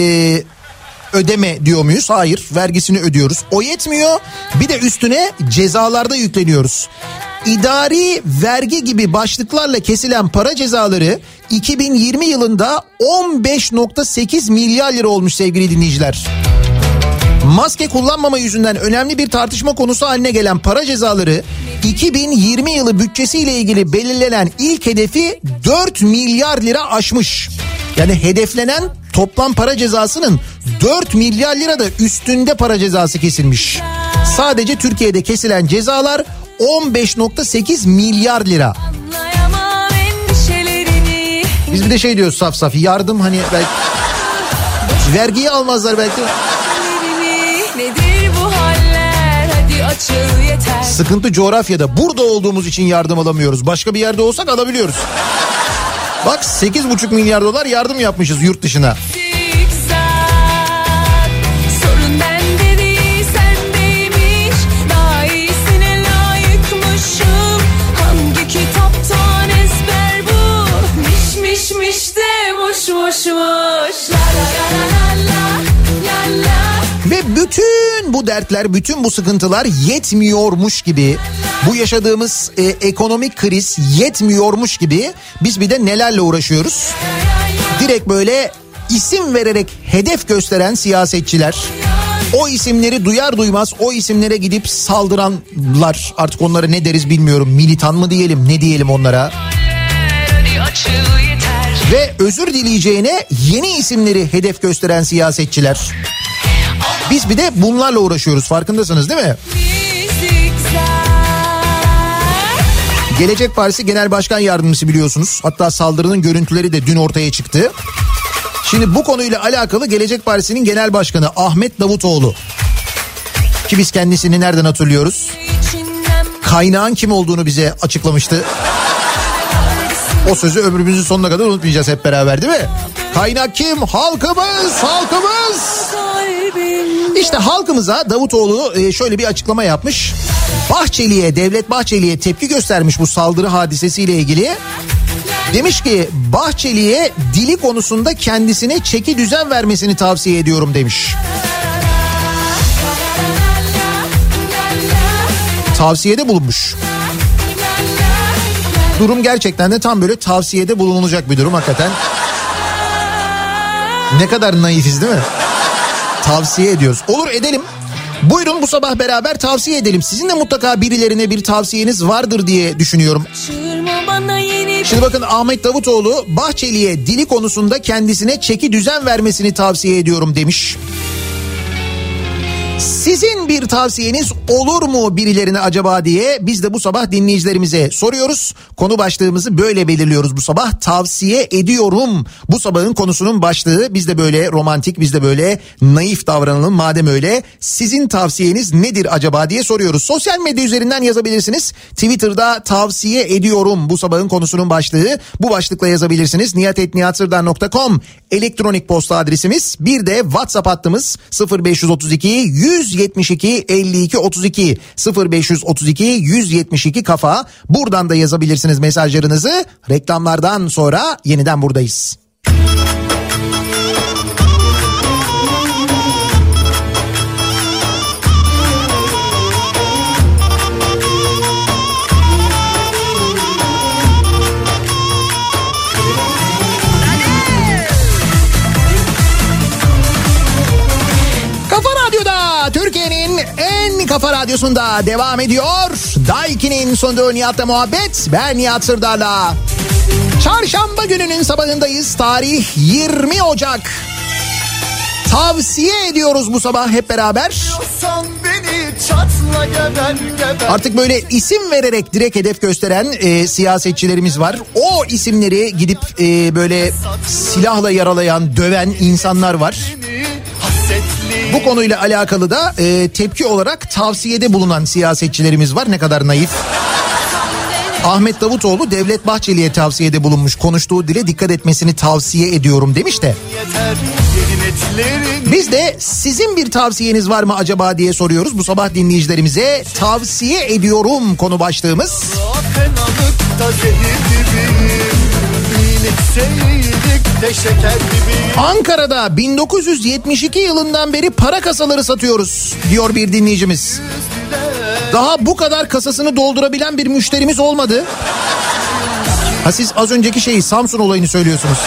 ödeme diyor muyuz? Hayır, vergisini ödüyoruz. O yetmiyor. Bir de üstüne cezalarda yükleniyoruz. İdari vergi gibi başlıklarla kesilen para cezaları 2020 yılında 15.8 milyar lira olmuş sevgili dinleyiciler. Maske kullanmama yüzünden önemli bir tartışma konusu haline gelen para cezaları 2020 yılı bütçesiyle ilgili belirlenen ilk hedefi 4 milyar lira aşmış. Yani hedeflenen toplam para cezasının 4 milyar lira da üstünde para cezası kesilmiş. Sadece Türkiye'de kesilen cezalar 15.8 milyar lira. Biz bir de şey diyoruz saf saf yardım hani belki vergiyi almazlar belki. Sıkıntı coğrafyada. Burada olduğumuz için yardım alamıyoruz. Başka bir yerde olsak alabiliyoruz. Bak 8,5 milyar dolar yardım yapmışız yurt dışına. Boş la la la la la. Ve bütün bu dertler, bütün bu sıkıntılar yetmiyormuş gibi, bu yaşadığımız e, ekonomik kriz yetmiyormuş gibi biz bir de nelerle uğraşıyoruz? Direkt böyle isim vererek hedef gösteren siyasetçiler, o isimleri duyar duymaz o isimlere gidip saldıranlar artık onlara ne deriz bilmiyorum militan mı diyelim ne diyelim onlara. Ve özür dileyeceğine yeni isimleri hedef gösteren siyasetçiler. Biz bir de bunlarla uğraşıyoruz farkındasınız değil mi? Gelecek Partisi Genel Başkan Yardımcısı biliyorsunuz. Hatta saldırının görüntüleri de dün ortaya çıktı. Şimdi bu konuyla alakalı Gelecek Partisi'nin Genel Başkanı Ahmet Davutoğlu. Ki biz kendisini nereden hatırlıyoruz? Kaynağın kim olduğunu bize açıklamıştı. O sözü ömrümüzün sonuna kadar unutmayacağız hep beraber değil mi? Kaynak kim? Halkımız, halkımız. İşte halkımıza Davutoğlu e, şöyle bir açıklama yapmış. Bahçeli'ye, Devlet Bahçeli'ye tepki göstermiş bu saldırı hadisesiyle ilgili. Demiş ki Bahçeli'ye dili konusunda kendisine çeki düzen vermesini tavsiye ediyorum demiş. Tavsiyede bulunmuş. Durum gerçekten de tam böyle tavsiyede bulunulacak bir durum hakikaten. Ne kadar naifiz değil mi? Tavsiye ediyoruz. Olur edelim. Buyurun bu sabah beraber tavsiye edelim. Sizin de mutlaka birilerine bir tavsiyeniz vardır diye düşünüyorum. Şimdi bakın Ahmet Davutoğlu Bahçeli'ye dili konusunda kendisine çeki düzen vermesini tavsiye ediyorum demiş. Sizin bir tavsiyeniz olur mu birilerine acaba diye biz de bu sabah dinleyicilerimize soruyoruz. Konu başlığımızı böyle belirliyoruz bu sabah. Tavsiye ediyorum. Bu sabahın konusunun başlığı biz de böyle romantik biz de böyle naif davranalım madem öyle. Sizin tavsiyeniz nedir acaba diye soruyoruz. Sosyal medya üzerinden yazabilirsiniz. Twitter'da tavsiye ediyorum bu sabahın konusunun başlığı. Bu başlıkla yazabilirsiniz. niyatetniyatsırdar.com elektronik posta adresimiz. Bir de WhatsApp hattımız 0532 172 52 32 0532 172 kafa. Buradan da yazabilirsiniz mesajlarınızı. Reklamlardan sonra yeniden buradayız. Kafa radyosunda devam ediyor. Daiki'nin sunduğu Nihat'la muhabbet. Ben Nihat Sırdar'la. Çarşamba gününün sabahındayız. Tarih 20 Ocak. Tavsiye ediyoruz bu sabah hep beraber. Artık böyle isim vererek direkt hedef gösteren e, siyasetçilerimiz var. O isimleri gidip e, böyle silahla yaralayan, döven insanlar var. Bu konuyla alakalı da e, tepki olarak tavsiyede bulunan siyasetçilerimiz var. Ne kadar naif. Ahmet Davutoğlu Devlet Bahçeli'ye tavsiyede bulunmuş. Konuştuğu dile dikkat etmesini tavsiye ediyorum demiş de. Biz de sizin bir tavsiyeniz var mı acaba diye soruyoruz. Bu sabah dinleyicilerimize tavsiye ediyorum konu başlığımız. gibiyim Ankara'da 1972 yılından beri para kasaları satıyoruz diyor bir dinleyicimiz. Daha bu kadar kasasını doldurabilen bir müşterimiz olmadı. Ha siz az önceki şeyi Samsun olayını söylüyorsunuz.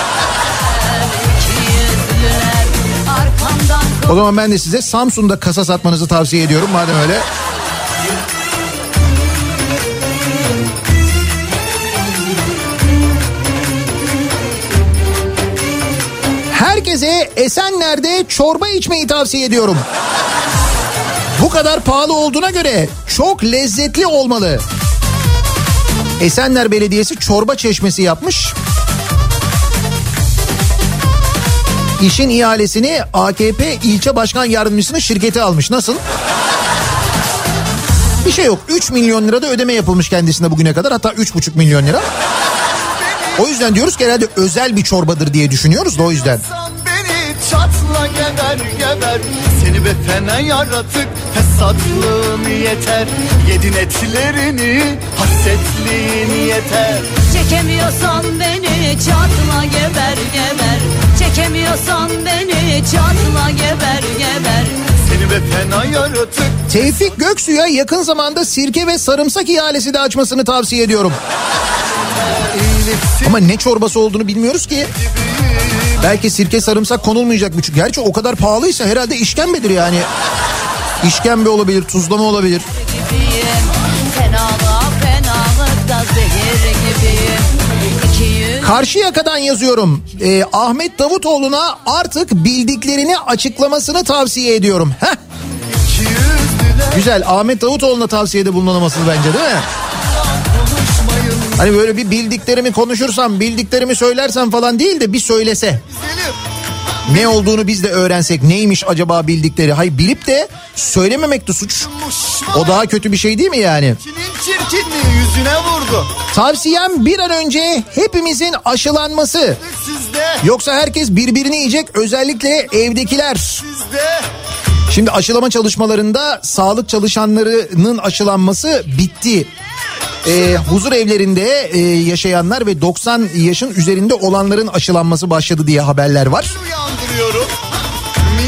O zaman ben de size Samsun'da kasa satmanızı tavsiye ediyorum madem öyle. Herkese Esenler'de çorba içmeyi tavsiye ediyorum. Bu kadar pahalı olduğuna göre çok lezzetli olmalı. Esenler Belediyesi çorba çeşmesi yapmış. İşin ihalesini AKP ilçe başkan yardımcısının şirketi almış. Nasıl? Bir şey yok. 3 milyon lira da ödeme yapılmış kendisine bugüne kadar. Hatta 3,5 milyon lira. O yüzden diyoruz ki herhalde özel bir çorbadır diye düşünüyoruz da o yüzden. Çatla geber geber. Seni be fena yaratık Fesatlığın yeter. Yedin etlerini Hasretliğin yeter. Çekemiyorsan beni çatla geber geber. Çekemiyorsan beni çatla geber geber. Seni be fena yaratık. Tevfik Göksu'ya yakın zamanda sirke ve sarımsak ihalesi de açmasını tavsiye ediyorum. Ama ne çorbası olduğunu bilmiyoruz ki. Belki sirke sarımsak konulmayacak bir Gerçi o kadar pahalıysa herhalde işkembedir yani. İşkembe olabilir, tuzlama olabilir. Karşıyaka'dan yazıyorum. Ee, Ahmet Davutoğlu'na artık bildiklerini açıklamasını tavsiye ediyorum. Heh, güzel. Ahmet Davutoğlu'na tavsiyede bulunulması bence değil mi? Hani böyle bir bildiklerimi konuşursam, bildiklerimi söylersem falan değil de bir söylese. Ne olduğunu biz de öğrensek neymiş acaba bildikleri. Hayır bilip de söylememek de suç. O daha kötü bir şey değil mi yani? Çirkinliği yüzüne vurdu. Tavsiyem bir an önce hepimizin aşılanması. Yoksa herkes birbirini yiyecek özellikle evdekiler. sizde. Şimdi aşılama çalışmalarında sağlık çalışanlarının aşılanması bitti. Ee, huzur evlerinde e, yaşayanlar ve 90 yaşın üzerinde olanların aşılanması başladı diye haberler var.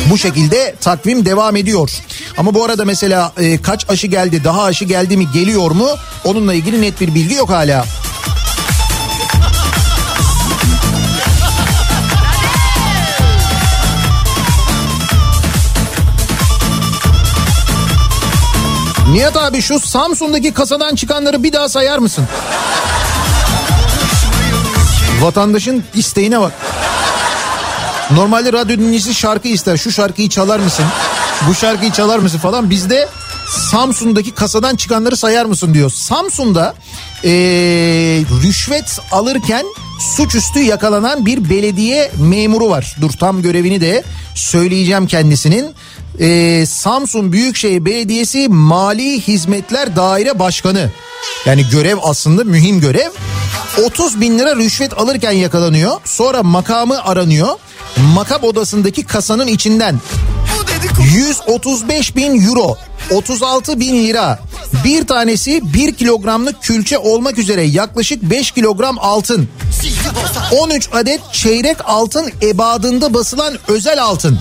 Bu şekilde takvim devam ediyor. Ama bu arada mesela e, kaç aşı geldi, daha aşı geldi mi, geliyor mu? Onunla ilgili net bir bilgi yok hala. Nihat abi şu Samsun'daki kasadan çıkanları bir daha sayar mısın? Vatandaşın isteğine bak. Normalde radyo dinleyicisi şarkı ister. Şu şarkıyı çalar mısın? Bu şarkıyı çalar mısın falan. Bizde Samsun'daki kasadan çıkanları sayar mısın diyor. Samsun'da ee, rüşvet alırken suçüstü yakalanan bir belediye memuru var. Dur tam görevini de söyleyeceğim kendisinin. Ee, Samsun Büyükşehir Belediyesi Mali Hizmetler Daire Başkanı. Yani görev aslında mühim görev. 30 bin lira rüşvet alırken yakalanıyor. Sonra makamı aranıyor. Makam odasındaki kasanın içinden Bu dedikodu 135 bin euro, 36 bin lira. Bir tanesi 1 kilogramlık külçe olmak üzere yaklaşık 5 kilogram altın. 13 adet çeyrek altın ebadında basılan özel altın.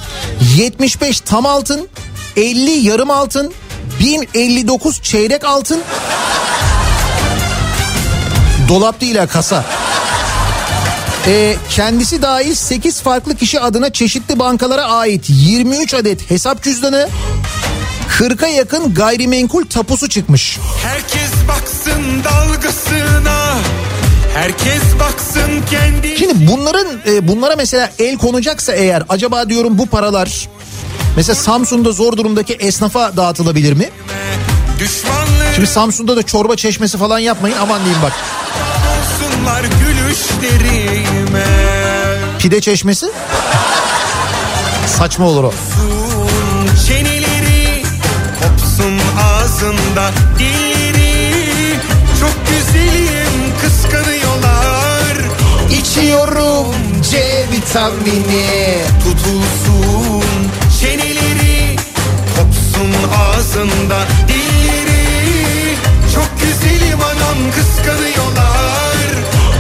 75 tam altın, 50 yarım altın, 1059 çeyrek altın. Dolap değil ha kasa. Ee, kendisi dahil 8 farklı kişi adına çeşitli bankalara ait 23 adet hesap cüzdanı 40'a yakın gayrimenkul tapusu çıkmış. Herkes baksın dalgasına. Herkes baksın kendi. Şimdi bunların e, bunlara mesela el konacaksa eğer acaba diyorum bu paralar mesela Samsun'da zor durumdaki esnafa dağıtılabilir mi? Düşmanları Şimdi Samsun'da da çorba çeşmesi falan yapmayın aman diyeyim bak. Pide çeşmesi? Saçma olur o. Çeneleri kopsun ağzında dilleri. Çok güzelim kıskanıyorlar. İçiyorum C vitamini. Tutulsun çeneleri kopsun ağzında dilleri. Çok güzelim anam kıskanıyorlar.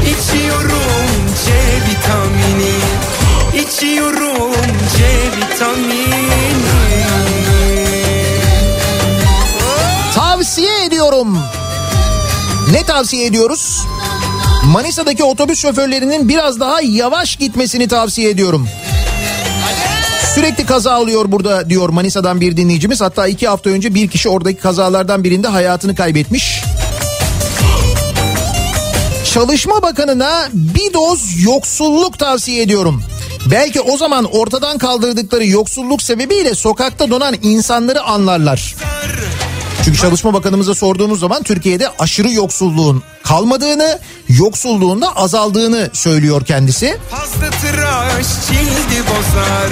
İçiyorum C vitamini. İçiyorum C vitamini. Tavsiye ediyorum. Ne tavsiye ediyoruz? Manisa'daki otobüs şoförlerinin biraz daha yavaş gitmesini tavsiye ediyorum. Sürekli kaza oluyor burada diyor Manisa'dan bir dinleyicimiz. Hatta iki hafta önce bir kişi oradaki kazalardan birinde hayatını kaybetmiş. Çalışma Bakanı'na bir doz yoksulluk tavsiye ediyorum. Belki o zaman ortadan kaldırdıkları yoksulluk sebebiyle sokakta donan insanları anlarlar. Çünkü Çalışma Bakanımıza sorduğumuz zaman Türkiye'de aşırı yoksulluğun kalmadığını, yoksulluğun da azaldığını söylüyor kendisi. Fazla tıraş cildi bozar.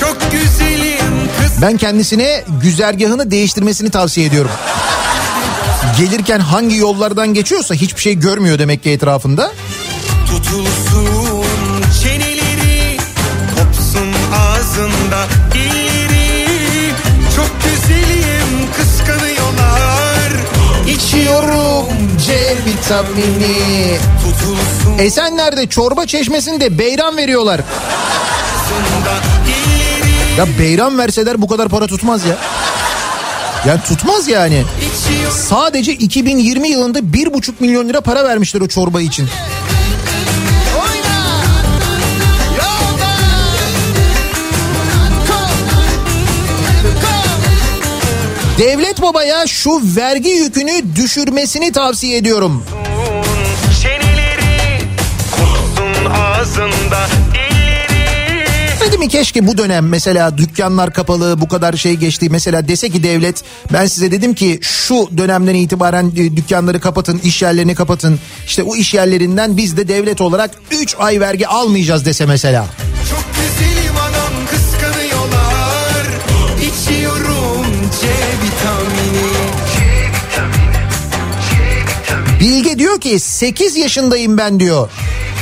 Çok güzelim kız. Ben kendisine güzergahını değiştirmesini tavsiye ediyorum. Gelirken hangi yollardan geçiyorsa hiçbir şey görmüyor demek ki etrafında. Tutulsun çeneleri kopsun ağzında İçiyorum C vitamini. Tutulsun Esenler'de çorba çeşmesinde beyran veriyorlar. Ya beyran verseler bu kadar para tutmaz ya. Yani tutmaz yani. Sadece 2020 yılında 1,5 milyon lira para vermişler o çorba için. Devlet babaya şu vergi yükünü düşürmesini tavsiye ediyorum. çeneleri ağzında. Dedi mi keşke bu dönem mesela dükkanlar kapalı bu kadar şey geçti. Mesela dese ki devlet ben size dedim ki şu dönemden itibaren e, dükkanları kapatın, iş yerlerini kapatın. İşte o iş yerlerinden biz de devlet olarak 3 ay vergi almayacağız dese mesela. Çok güzelim Diyor ki 8 yaşındayım ben diyor.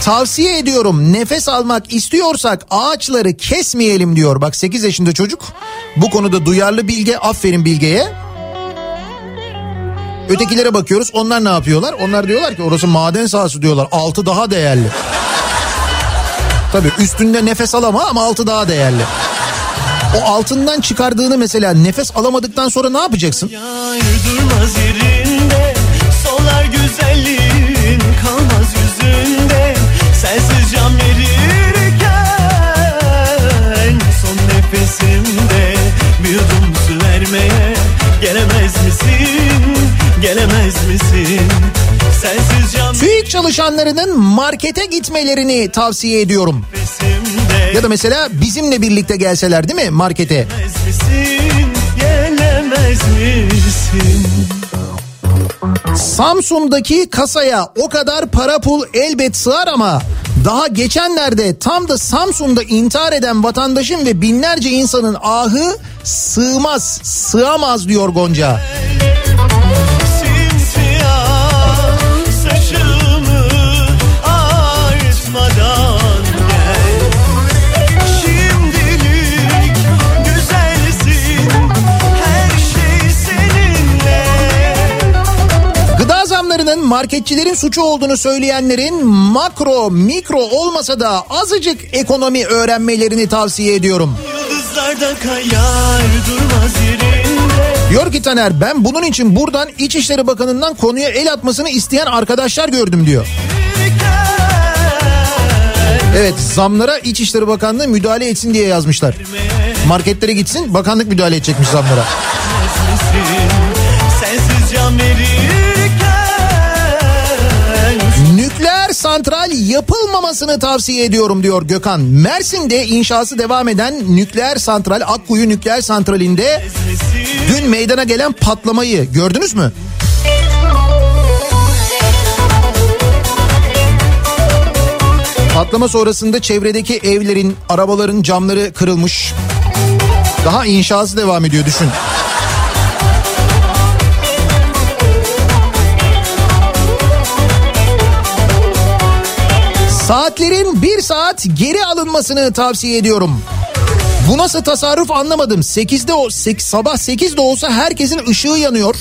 Tavsiye ediyorum nefes almak istiyorsak ağaçları kesmeyelim diyor. Bak 8 yaşında çocuk bu konuda duyarlı Bilge aferin Bilge'ye. Ötekilere bakıyoruz onlar ne yapıyorlar? Onlar diyorlar ki orası maden sahası diyorlar altı daha değerli. Tabii üstünde nefes alama ama altı daha değerli. O altından çıkardığını mesela nefes alamadıktan sonra ne yapacaksın? Yerinde Solar güzelliğin kalmaz yüzünde. Sensiz can verirken Son nefesimde bir yudum su vermeye Gelemez misin, gelemez misin? Sensiz can TÜİK çalışanlarının markete gitmelerini tavsiye ediyorum. nefesimde. Ya da mesela bizimle birlikte gelseler değil mi markete? Gelemez misin, gelemez misin Samsun'daki kasaya o kadar para pul elbet sığar ama daha geçenlerde tam da Samsun'da intihar eden vatandaşın ve binlerce insanın ahı sığmaz, sığamaz diyor Gonca. Marketçilerin suçu olduğunu söyleyenlerin makro, mikro olmasa da azıcık ekonomi öğrenmelerini tavsiye ediyorum. Kayar Diyor ki Taner ben bunun için buradan İçişleri Bakanı'ndan konuya el atmasını isteyen arkadaşlar gördüm diyor. Evet zamlara İçişleri Bakanlığı müdahale etsin diye yazmışlar. Marketlere gitsin bakanlık müdahale edecekmiş zamlara. Sensiz can verirken Nükleer santral yapılmamasını tavsiye ediyorum diyor Gökhan. Mersin'de inşası devam eden nükleer santral Akkuyu Nükleer Santrali'nde dün meydana gelen patlamayı gördünüz mü? Patlama sonrasında çevredeki evlerin, arabaların camları kırılmış. Daha inşası devam ediyor düşün. Saatlerin bir saat geri alınmasını tavsiye ediyorum. Bu nasıl tasarruf anlamadım. 8'de o sek- sabah 8'de olsa herkesin ışığı yanıyor.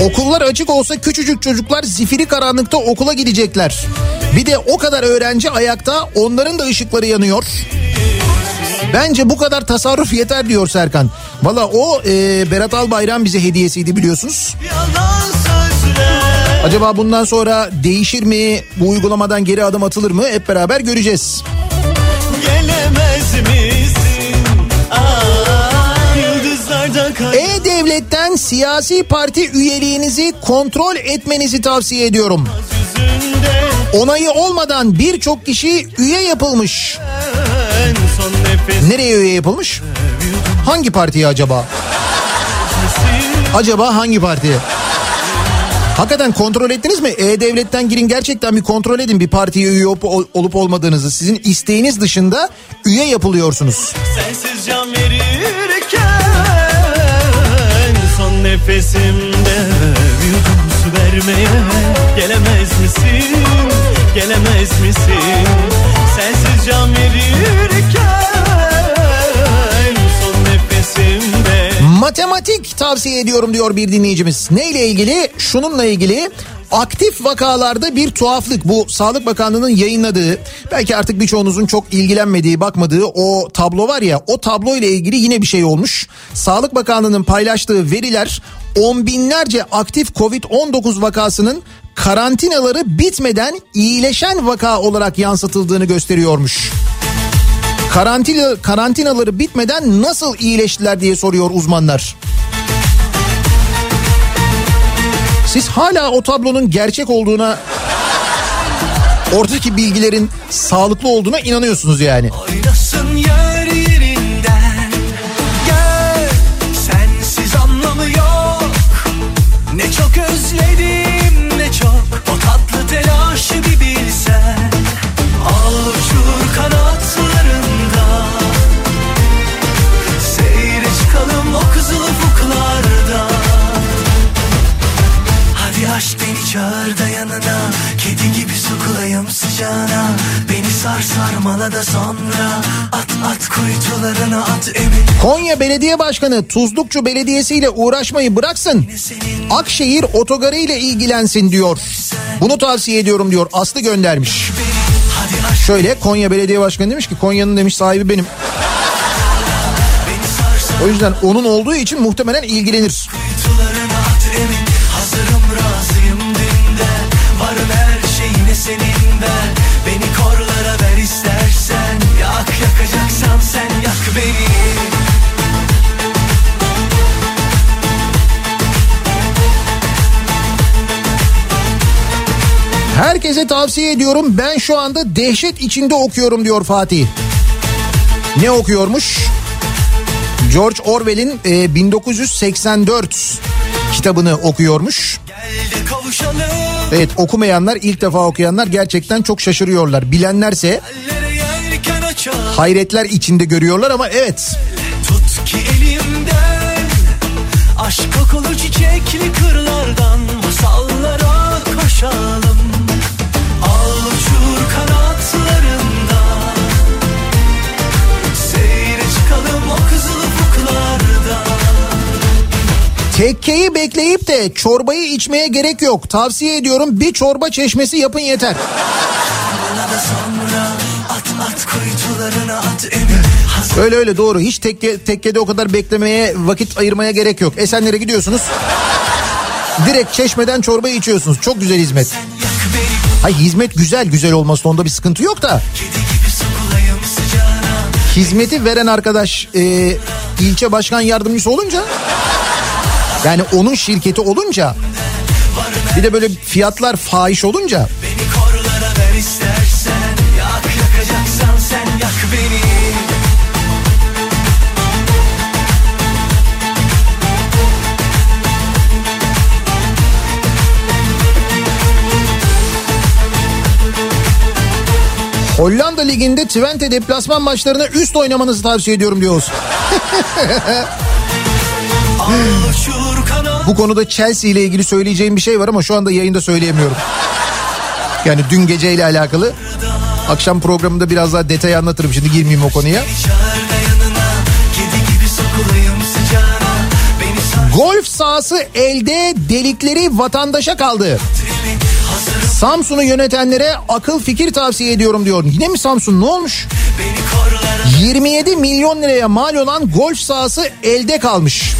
Okullar açık olsa küçücük çocuklar zifiri karanlıkta okula gidecekler. Bir de o kadar öğrenci ayakta onların da ışıkları yanıyor. Bence bu kadar tasarruf yeter diyor Serkan. Valla o e, Berat Albayrak bize hediyesiydi biliyorsunuz. yalan sözler Acaba bundan sonra değişir mi? Bu uygulamadan geri adım atılır mı? Hep beraber göreceğiz. Gelemez misin? Aa, E-Devlet'ten siyasi parti üyeliğinizi kontrol etmenizi tavsiye ediyorum. Onayı olmadan birçok kişi üye yapılmış. Nereye üye yapılmış? Hangi partiye acaba? Acaba hangi partiye? Hakikaten kontrol ettiniz mi? E-Devlet'ten girin gerçekten bir kontrol edin bir partiye üye olup, olup olmadığınızı. Sizin isteğiniz dışında üye yapılıyorsunuz. sensiz can verirken Son nefesimde bir yudum su vermeye Gelemez misin, gelemez misin Sensiz can verirken Matematik tavsiye ediyorum diyor bir dinleyicimiz. Neyle ilgili? Şununla ilgili aktif vakalarda bir tuhaflık bu Sağlık Bakanlığı'nın yayınladığı belki artık birçoğunuzun çok ilgilenmediği bakmadığı o tablo var ya o tablo ile ilgili yine bir şey olmuş. Sağlık Bakanlığı'nın paylaştığı veriler on binlerce aktif Covid-19 vakasının karantinaları bitmeden iyileşen vaka olarak yansıtıldığını gösteriyormuş. Karantina, karantinaları bitmeden nasıl iyileştiler diye soruyor uzmanlar. Siz hala o tablonun gerçek olduğuna oradaki bilgilerin sağlıklı olduğuna inanıyorsunuz yani. Oynasın yer Sar sarmala da sonra At at kuytularına at emin Konya Belediye Başkanı Tuzlukçu Belediyesi ile uğraşmayı bıraksın. Akşehir otogarı ile ilgilensin diyor. Bunu tavsiye ediyorum diyor. Aslı göndermiş. Şöyle Konya Belediye Başkanı demiş ki Konya'nın demiş sahibi benim. beni O yüzden onun olduğu için muhtemelen ilgilenir. kuytularına at emin Hazırım beni Herkese tavsiye ediyorum. Ben şu anda dehşet içinde okuyorum diyor Fatih. Ne okuyormuş? George Orwell'in e, 1984 kitabını okuyormuş. Evet okumayanlar ilk defa okuyanlar gerçekten çok şaşırıyorlar. Bilenlerse hayretler içinde görüyorlar ama evet. Tut ki elimden Aşk kokulu çiçekli kırlardan Masallara koşalım Al uçur kanatlarında Seyre çıkalım o kızıl ufuklarda Tekkeyi bekleyip de çorbayı içmeye gerek yok. Tavsiye ediyorum bir çorba çeşmesi yapın yeter. At kuytularına at emin Öyle öyle doğru. Hiç tekke, tekkede o kadar beklemeye vakit ayırmaya gerek yok. Esenlere gidiyorsunuz. Direkt çeşmeden çorba içiyorsunuz. Çok güzel hizmet. yak beni Hay hizmet güzel güzel olması onda bir sıkıntı yok da. Hizmeti veren arkadaş e, ilçe başkan yardımcısı olunca yani onun şirketi olunca bir de böyle fiyatlar fahiş olunca Hollanda liginde Twente deplasman maçlarına üst oynamanızı tavsiye ediyorum diyoruz. Bu konuda Chelsea ile ilgili söyleyeceğim bir şey var ama şu anda yayında söyleyemiyorum. Yani dün geceyle alakalı. Akşam programında biraz daha detay anlatırım şimdi girmeyeyim o konuya. Golf sahası elde delikleri vatandaşa kaldı. Samsun'u yönetenlere akıl fikir tavsiye ediyorum diyor. Yine mi Samsun ne olmuş? beni korlara 27 milyon liraya mal olan golf sahası elde kalmış.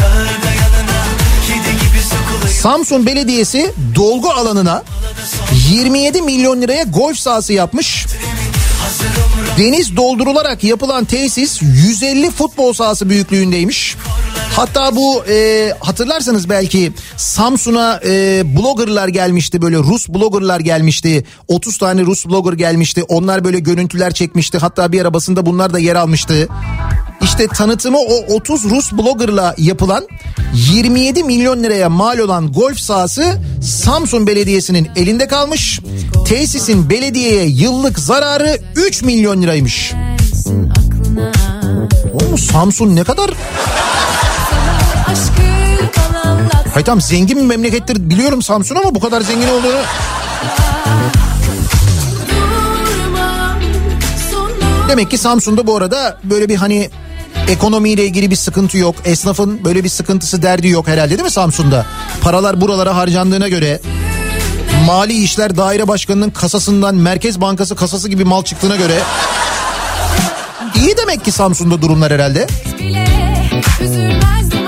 Yanına Samsun Belediyesi dolgu alanına 27 milyon liraya golf sahası yapmış. Deniz doldurularak yapılan tesis 150 futbol sahası büyüklüğündeymiş. Hatta bu e, hatırlarsanız belki Samsun'a e, bloggerlar gelmişti böyle Rus bloggerlar gelmişti. 30 tane Rus blogger gelmişti. Onlar böyle görüntüler çekmişti. Hatta bir arabasında bunlar da yer almıştı. İşte tanıtımı o 30 Rus bloggerla yapılan 27 milyon liraya mal olan golf sahası Samsun Belediyesi'nin elinde kalmış. Tesisin belediyeye yıllık zararı 3 milyon liraymış. Oğlum Samsun ne kadar Hayır tamam zengin bir memlekettir biliyorum Samsun ama bu kadar zengin olduğunu Demek ki Samsun'da bu arada böyle bir hani ekonomiyle ilgili bir sıkıntı yok. Esnafın böyle bir sıkıntısı derdi yok herhalde değil mi Samsun'da? Paralar buralara harcandığına göre Mali İşler Daire Başkanı'nın kasasından Merkez Bankası kasası gibi mal çıktığına göre iyi demek ki Samsun'da durumlar herhalde. bile Üzülmezdim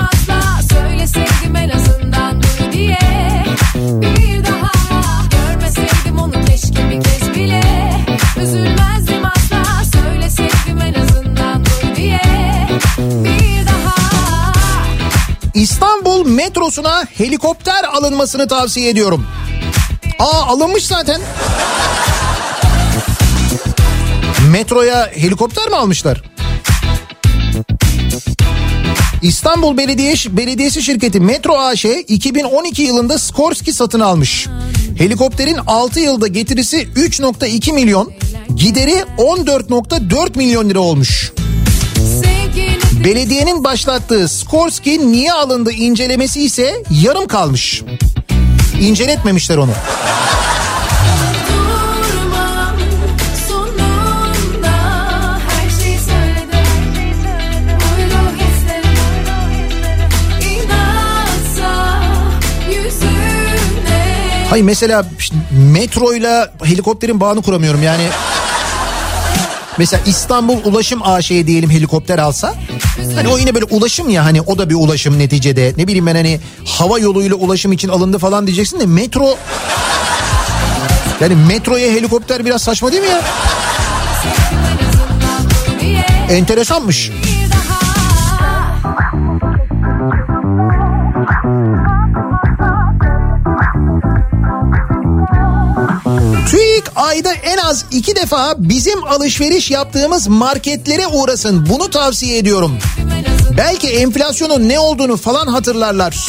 metrosuna helikopter alınmasını tavsiye ediyorum. Aa alınmış zaten. Metroya helikopter mi almışlar? İstanbul Belediye Belediyesi şirketi Metro AŞ 2012 yılında Skorsky satın almış. Helikopterin 6 yılda getirisi 3.2 milyon, gideri 14.4 milyon lira olmuş. Belediyenin başlattığı Skorsky niye alındı incelemesi ise yarım kalmış. İnceletmemişler onu. Hayır mesela işte metroyla helikopterin bağını kuramıyorum yani. Mesela İstanbul Ulaşım AŞ'ye diyelim helikopter alsa. Hani o yine böyle ulaşım ya hani o da bir ulaşım neticede. Ne bileyim ben hani hava yoluyla ulaşım için alındı falan diyeceksin de metro... Yani metroya helikopter biraz saçma değil mi ya? Enteresanmış. Ayda en az iki defa bizim alışveriş yaptığımız marketlere uğrasın. Bunu tavsiye ediyorum. Belki enflasyonun ne olduğunu falan hatırlarlar.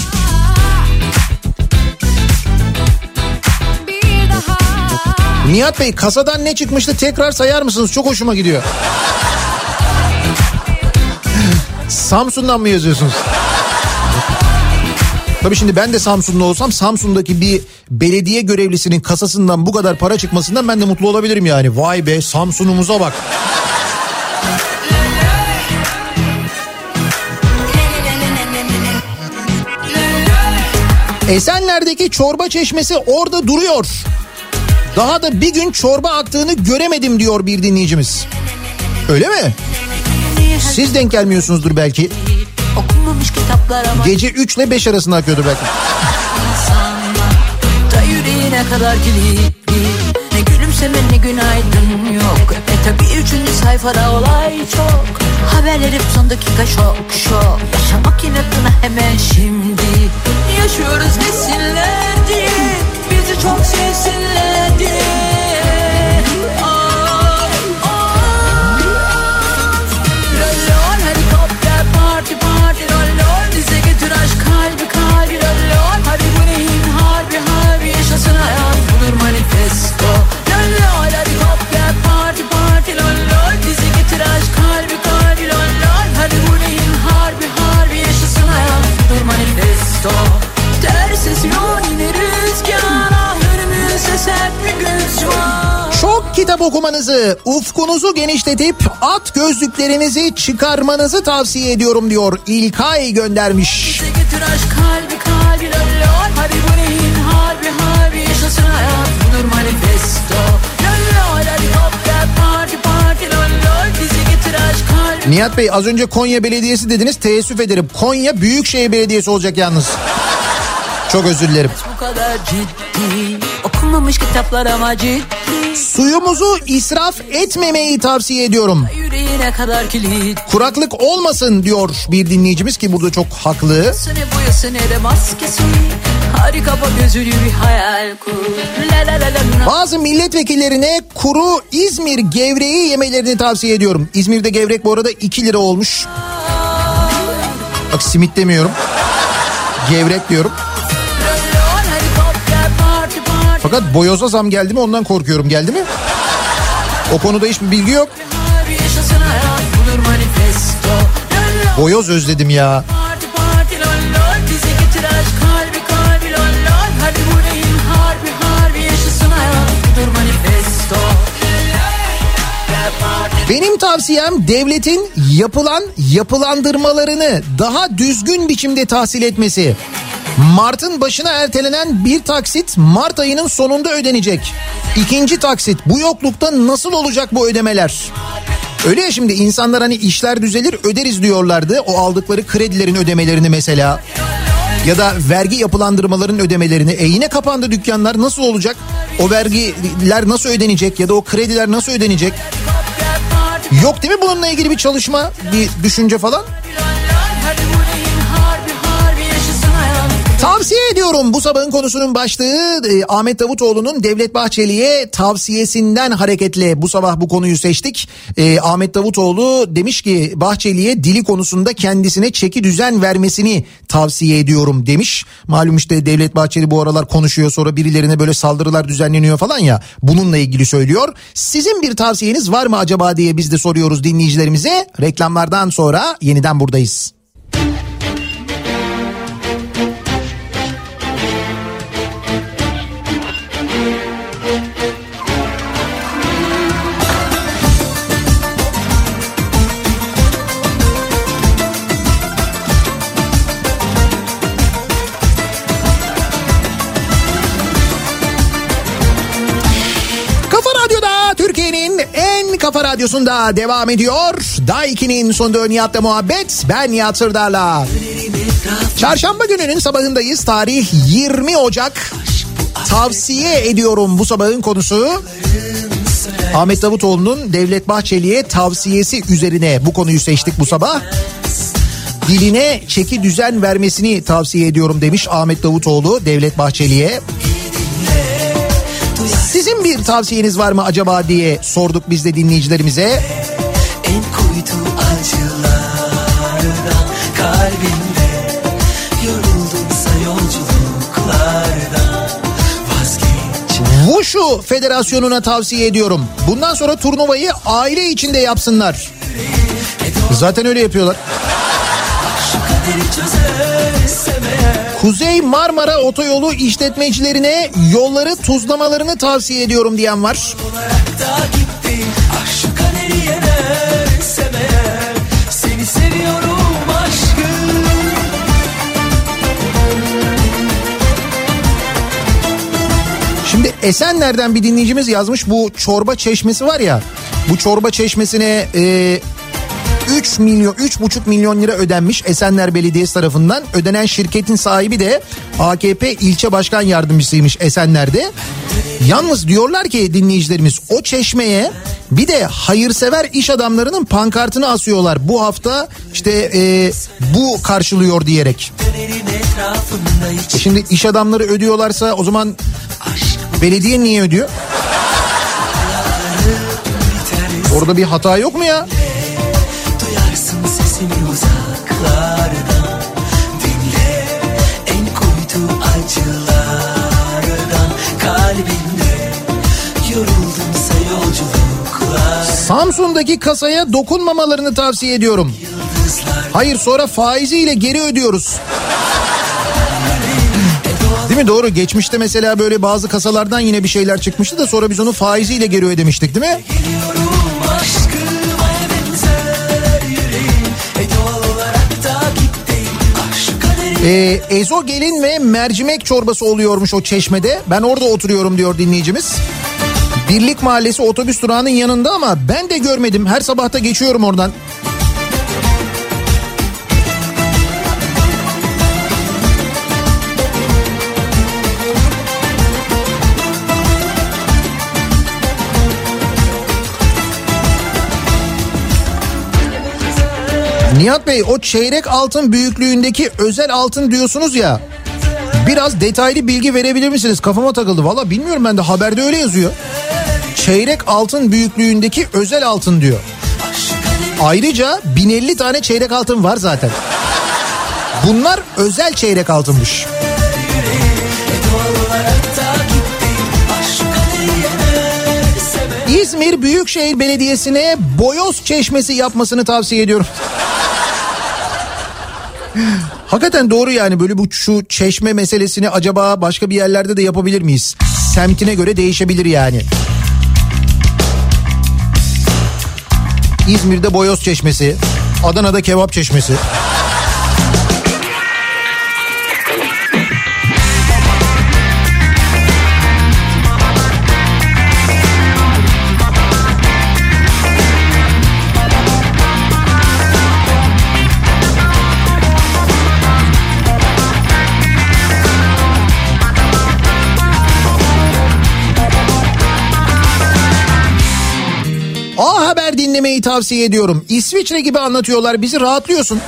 Nihat Bey kasadan ne çıkmıştı tekrar sayar mısınız? Çok hoşuma gidiyor. Samsun'dan mı yazıyorsunuz? Tabii şimdi ben de Samsunlu olsam Samsun'daki bir belediye görevlisinin kasasından bu kadar para çıkmasından ben de mutlu olabilirim yani. Vay be Samsun'umuza bak. Esenler'deki çorba çeşmesi orada duruyor. Daha da bir gün çorba aktığını göremedim diyor bir dinleyicimiz. Öyle mi? Siz denk gelmiyorsunuzdur belki. Okunmamış kitaplar ama Gece 3 ile 5 arasında akıyordu belki. da yüreğine kadar kilitli. Ne gülümseme ne günaydın yok. E tabi üçüncü sayfada olay çok. Haberler hep son dakika şok şok. Yaşamak inatına hemen şimdi. Yaşıyoruz desinler diye Bizi çok sevsinler diye hayat budur manifesto. Lol lol helikopter parti parti lol lol. Bize getir aşk kalbi kalbi lol lol. Hadi bu neyin harbi harbi. Yaşasın hayat budur manifesto. Ters esiyor yine rüzgar. Ah önümüzde sert bir güç var. Çok kitap okumanızı, ufkunuzu genişletip at gözlüklerinizi çıkarmanızı tavsiye ediyorum diyor. İlkay göndermiş. Bize getir aşk kalbi kalbi lol lol. Hadi bu neyin Nihat Bey az önce Konya Belediyesi dediniz. Teessüf ederim. Konya Büyükşehir Belediyesi olacak yalnız. Çok özür dilerim. bu kadar ciddi Okunmamış kitaplar ama ciddi Suyumuzu israf etmemeyi tavsiye ediyorum. Kuraklık olmasın diyor bir dinleyicimiz ki burada çok haklı. Bazı milletvekillerine kuru İzmir gevreği yemelerini tavsiye ediyorum. İzmir'de gevrek bu arada 2 lira olmuş. Bak simit demiyorum. Gevrek diyorum. Fakat boyoza zam geldi mi ondan korkuyorum. Geldi mi? O konuda hiçbir bilgi yok. Boyoz özledim ya. Benim tavsiyem devletin yapılan yapılandırmalarını daha düzgün biçimde tahsil etmesi. Mart'ın başına ertelenen bir taksit Mart ayının sonunda ödenecek. İkinci taksit bu yoklukta nasıl olacak bu ödemeler? Öyle ya şimdi insanlar hani işler düzelir öderiz diyorlardı. O aldıkları kredilerin ödemelerini mesela. Ya da vergi yapılandırmaların ödemelerini. E yine kapandı dükkanlar nasıl olacak? O vergiler nasıl ödenecek ya da o krediler nasıl ödenecek? Yok değil mi bununla ilgili bir çalışma, bir düşünce falan? Tavsiye ediyorum bu sabahın konusunun başlığı e, Ahmet Davutoğlu'nun Devlet Bahçeli'ye tavsiyesinden hareketle bu sabah bu konuyu seçtik. E, Ahmet Davutoğlu demiş ki Bahçeli'ye dili konusunda kendisine çeki düzen vermesini tavsiye ediyorum demiş. Malum işte Devlet Bahçeli bu aralar konuşuyor sonra birilerine böyle saldırılar düzenleniyor falan ya bununla ilgili söylüyor. Sizin bir tavsiyeniz var mı acaba diye biz de soruyoruz dinleyicilerimize. Reklamlardan sonra yeniden buradayız. Radyosu'nda devam ediyor. Daiki'nin sonunda Nihat'la muhabbet. Ben Nihat Sırdar'la. Çarşamba gününün sabahındayız. Tarih 20 Ocak. Tavsiye ediyorum bu sabahın konusu. Ahmet Davutoğlu'nun Devlet Bahçeli'ye tavsiyesi üzerine bu konuyu seçtik bu sabah. Diline çeki düzen vermesini tavsiye ediyorum demiş Ahmet Davutoğlu Devlet Bahçeli'ye. Sizin bir tavsiyeniz var mı acaba diye sorduk biz de dinleyicilerimize. En kuytu acılardan kalbimde Yoruldumsa yolculuklardan vazgeç Wushu Federasyonu'na tavsiye ediyorum. Bundan sonra turnuvayı aile içinde yapsınlar. Zaten öyle yapıyorlar. Şu kaderi çözersem eğer Kuzey Marmara Otoyolu işletmecilerine yolları tuzlamalarını tavsiye ediyorum diyen var. yenersem eğer Seni Şimdi Esenler'den bir dinleyicimiz yazmış bu çorba çeşmesi var ya. Bu çorba çeşmesine e, 3 milyon 3,5 milyon lira ödenmiş Esenler Belediyesi tarafından. Ödenen şirketin sahibi de AKP ilçe başkan yardımcısıymış Esenler'de. Yalnız diyorlar ki dinleyicilerimiz o çeşmeye bir de hayırsever iş adamlarının pankartını asıyorlar. Bu hafta işte e, bu karşılıyor diyerek. E şimdi iş adamları ödüyorlarsa o zaman belediye niye ödüyor? Orada bir hata yok mu ya? Sesimi uzaklardan Dinle en kuytu acılardan Kalbimde yoruldumsa yolculuklar Samsun'daki kasaya dokunmamalarını tavsiye ediyorum. Hayır sonra faiziyle geri ödüyoruz. Değil mi doğru geçmişte mesela böyle bazı kasalardan yine bir şeyler çıkmıştı da sonra biz onu faiziyle geri ödemiştik değil mi? Geliyorum Ee, ezogelin ve mercimek çorbası oluyormuş o çeşmede. Ben orada oturuyorum diyor dinleyicimiz. Birlik Mahallesi otobüs durağının yanında ama ben de görmedim. Her sabahta geçiyorum oradan. Nihat Bey o çeyrek altın büyüklüğündeki özel altın diyorsunuz ya. Biraz detaylı bilgi verebilir misiniz? Kafama takıldı. Valla bilmiyorum ben de haberde öyle yazıyor. Çeyrek altın büyüklüğündeki özel altın diyor. Ayrıca 1050 tane çeyrek altın var zaten. Bunlar özel çeyrek altınmış. İzmir Büyükşehir Belediyesi'ne boyoz çeşmesi yapmasını tavsiye ediyorum. Hakikaten doğru yani böyle bu şu çeşme meselesini acaba başka bir yerlerde de yapabilir miyiz? Semtine göre değişebilir yani. İzmir'de boyoz çeşmesi, Adana'da kebap çeşmesi. Dinlemeyi tavsiye ediyorum. İsviçre gibi anlatıyorlar bizi rahatlıyorsun.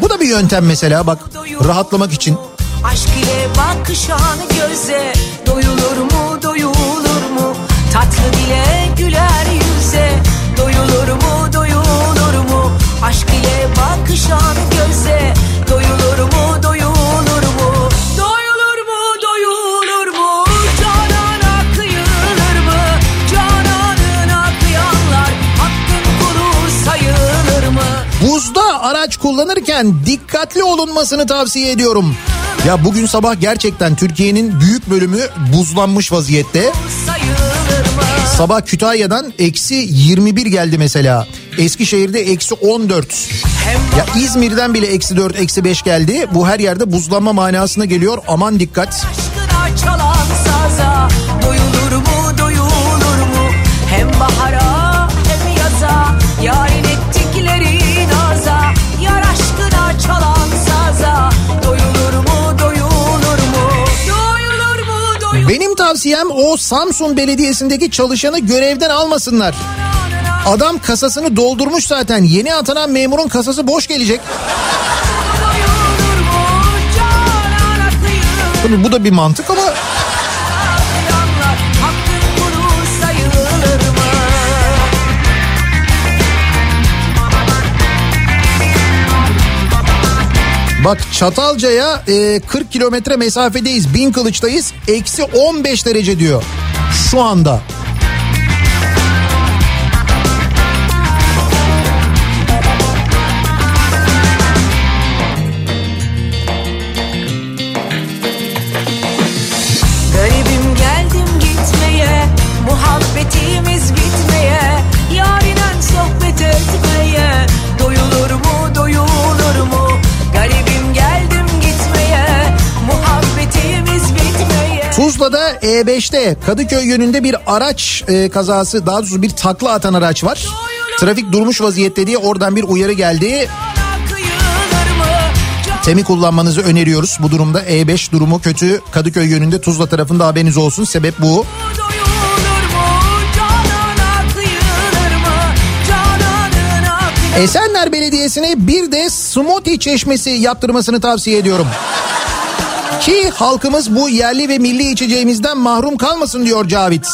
Bu da bir yöntem mesela bak rahatlamak için. Aşk ile bakışan göze Doyulur mu doyulur mu Tatlı dile kullanırken dikkatli olunmasını tavsiye ediyorum. Ya bugün sabah gerçekten Türkiye'nin büyük bölümü buzlanmış vaziyette. Sabah Kütahya'dan eksi 21 geldi mesela. Eskişehir'de eksi 14. Ya İzmir'den bile eksi 4, eksi 5 geldi. Bu her yerde buzlanma manasına geliyor. Aman dikkat. aşkına tavsiyem o Samsun Belediyesi'ndeki çalışanı görevden almasınlar. Adam kasasını doldurmuş zaten. Yeni atanan memurun kasası boş gelecek. Tabii bu da bir mantık ama bak Çatalca'ya e, 40 kilometre mesafedeyiz. Bin Kılıç'tayız. Eksi 15 derece diyor. Şu anda. Tuzla'da E5'te Kadıköy yönünde bir araç e, kazası daha doğrusu bir takla atan araç var. Trafik durmuş vaziyette diye oradan bir uyarı geldi. Temi kullanmanızı öneriyoruz. Bu durumda E5 durumu kötü. Kadıköy yönünde Tuzla tarafında haberiniz olsun. Sebep bu. Esenler Belediyesi'ne bir de Smoti Çeşmesi yaptırmasını tavsiye ediyorum. Ki halkımız bu yerli ve milli içeceğimizden mahrum kalmasın diyor Cavit.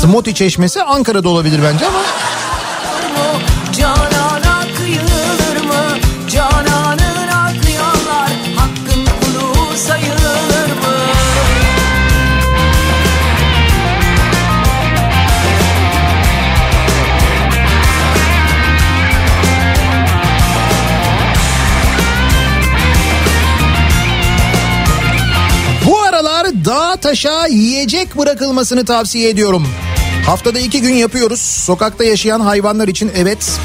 Smoti Çeşmesi Ankara'da olabilir bence ama taşa yiyecek bırakılmasını tavsiye ediyorum. Haftada iki gün yapıyoruz. Sokakta yaşayan hayvanlar için evet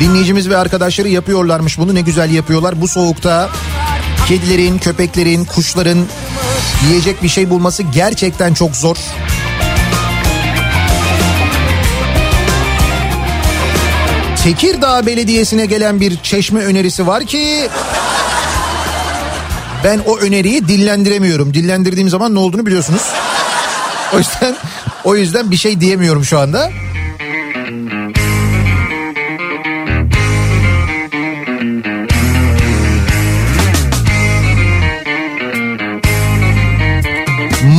dinleyicimiz ve arkadaşları yapıyorlarmış bunu ne güzel yapıyorlar. Bu soğukta kedilerin, köpeklerin, kuşların yiyecek bir şey bulması gerçekten çok zor. Tekirdağ Belediyesi'ne gelen bir çeşme önerisi var ki ben o öneriyi dillendiremiyorum. Dillendirdiğim zaman ne olduğunu biliyorsunuz. O yüzden o yüzden bir şey diyemiyorum şu anda.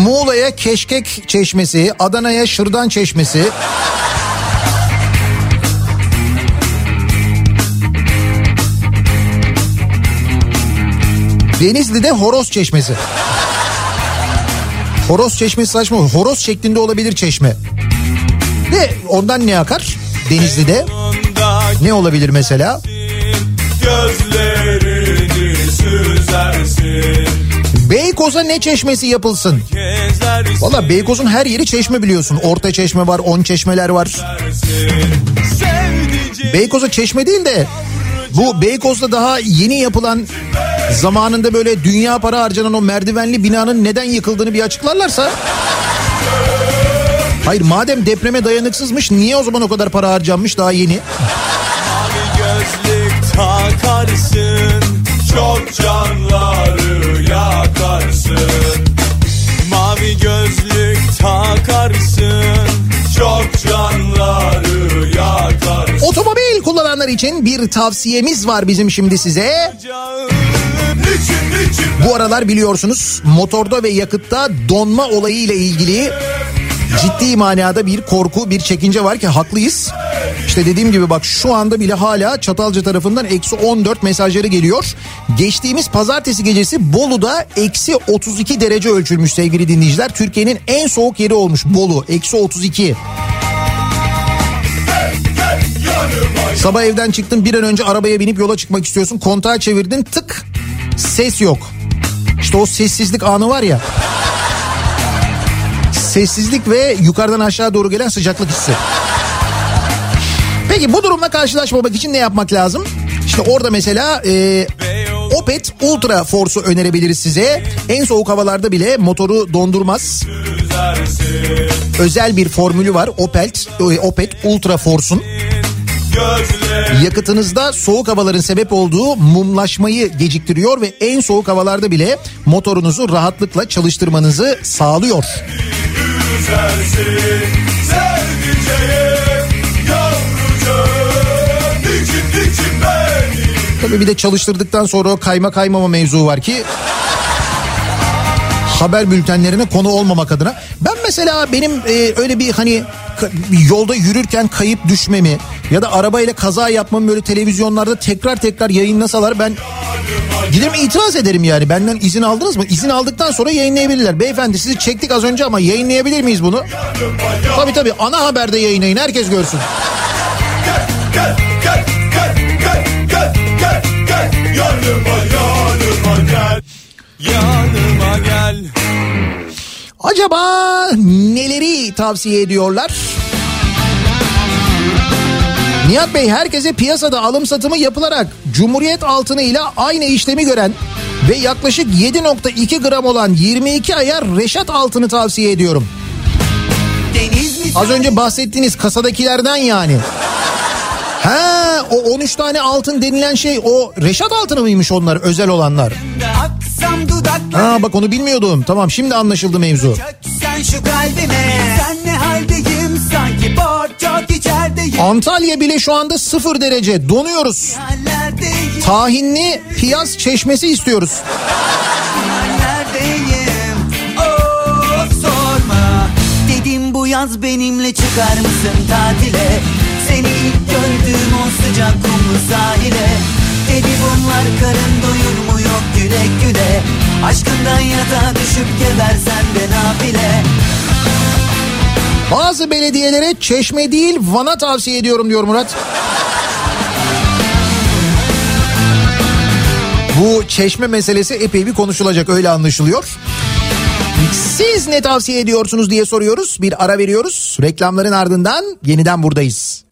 Muğla'ya Keşkek Çeşmesi, Adana'ya Şırdan Çeşmesi. Denizli'de Horoz Çeşmesi. Horoz Çeşmesi saçma. Horoz şeklinde olabilir çeşme. Ve ondan ne akar? Denizli'de ne olabilir mesela? Gözlerini süzersin Beykoz'a ne çeşmesi yapılsın? Valla Beykoz'un her yeri çeşme biliyorsun. Orta çeşme var, on çeşmeler var. Beykoz'a çeşme değil de bu Beykoz'da daha yeni yapılan zamanında böyle dünya para harcanan o merdivenli binanın neden yıkıldığını bir açıklarlarsa. Hayır madem depreme dayanıksızmış niye o zaman o kadar para harcanmış daha yeni? Takarsın Çok canları yakarsın Mavi gözlük takarsın Çok canları yakarsın Otomobil kullananlar için bir tavsiyemiz var bizim şimdi size. Bu aralar biliyorsunuz motorda ve yakıtta donma olayı ile ilgili ciddi manada bir korku, bir çekince var ki haklıyız. İşte dediğim gibi bak şu anda bile hala Çatalca tarafından eksi 14 mesajları geliyor. Geçtiğimiz pazartesi gecesi Bolu'da eksi 32 derece ölçülmüş sevgili dinleyiciler. Türkiye'nin en soğuk yeri olmuş Bolu eksi 32. Sabah evden çıktın bir an önce arabaya binip yola çıkmak istiyorsun. Kontağı çevirdin tık ses yok. İşte o sessizlik anı var ya. Sessizlik ve yukarıdan aşağı doğru gelen sıcaklık hissi. Peki bu durumla karşılaşmamak için ne yapmak lazım? İşte orada mesela e, Opet Ultra Force'u önerebiliriz size. En soğuk havalarda bile motoru dondurmaz. Özel bir formülü var Opet, e, Opet Ultra Force'un. Yakıtınızda soğuk havaların sebep olduğu mumlaşmayı geciktiriyor ve en soğuk havalarda bile motorunuzu rahatlıkla çalıştırmanızı sağlıyor. Tabii bir de çalıştırdıktan sonra o kayma kaymama mevzu var ki haber bültenlerine konu olmamak adına. Ben mesela benim e, öyle bir hani yolda yürürken kayıp düşmemi ya da arabayla kaza yapmamı böyle televizyonlarda tekrar tekrar yayınlasalar ben giderim itiraz ederim yani. Benden izin aldınız mı? İzin aldıktan sonra yayınlayabilirler. Beyefendi sizi çektik az önce ama yayınlayabilir miyiz bunu? Tabii tabii ana haberde yayınlayın herkes görsün. Yanıma gel Acaba neleri tavsiye ediyorlar? Nihat Bey herkese piyasada alım satımı yapılarak Cumhuriyet altını ile aynı işlemi gören ve yaklaşık 7.2 gram olan 22 ayar Reşat altını tavsiye ediyorum. Az önce bahsettiğiniz kasadakilerden yani. Ha o 13 tane altın denilen şey o Reşat altını mıymış onlar özel olanlar? Ha bak onu bilmiyordum. Tamam şimdi anlaşıldı mevzu. Sen şu kalbime Sen ne haldeyim sanki borcok içerideyim Antalya bile şu anda sıfır derece. Donuyoruz. Tahinli piyaz çeşmesi istiyoruz. Yaz benimle çıkar mısın tatile? Seni ilk gördüğüm o sıcak kumlu sahile. Dedi bunlar karın doyur mu yok güle güle. Aşkından yatağa düşüp gebersen de nafile Bazı belediyelere çeşme değil Van'a tavsiye ediyorum diyor Murat. Bu çeşme meselesi epey bir konuşulacak öyle anlaşılıyor. Siz ne tavsiye ediyorsunuz diye soruyoruz. Bir ara veriyoruz. Reklamların ardından yeniden buradayız.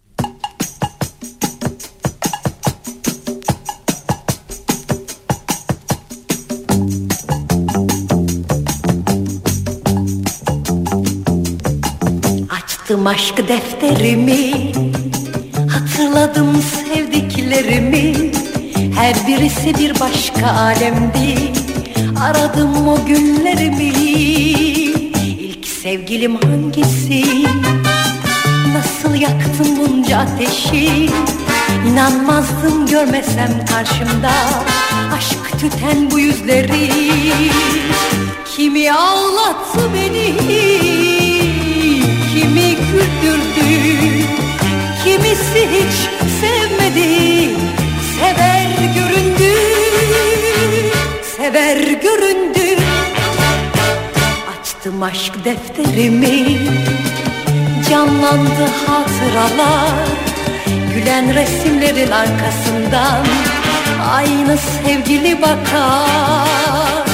Aşk defterimi Hatırladım sevdiklerimi. Her birisi bir başka alemdi Aradım o günlerimi. İlk sevgilim hangisi? Nasıl yaktın bunca ateşi? İnanmazdım görmesem karşımda Aşk tüten bu yüzleri. Kimi ağlattı beni güldürdü. Kimisi hiç sevmedi. Sever göründü. Sever göründü. Açtım aşk defterimi. Canlandı hatıralar. Gülen resimlerin arkasından Aynı sevgili bakar.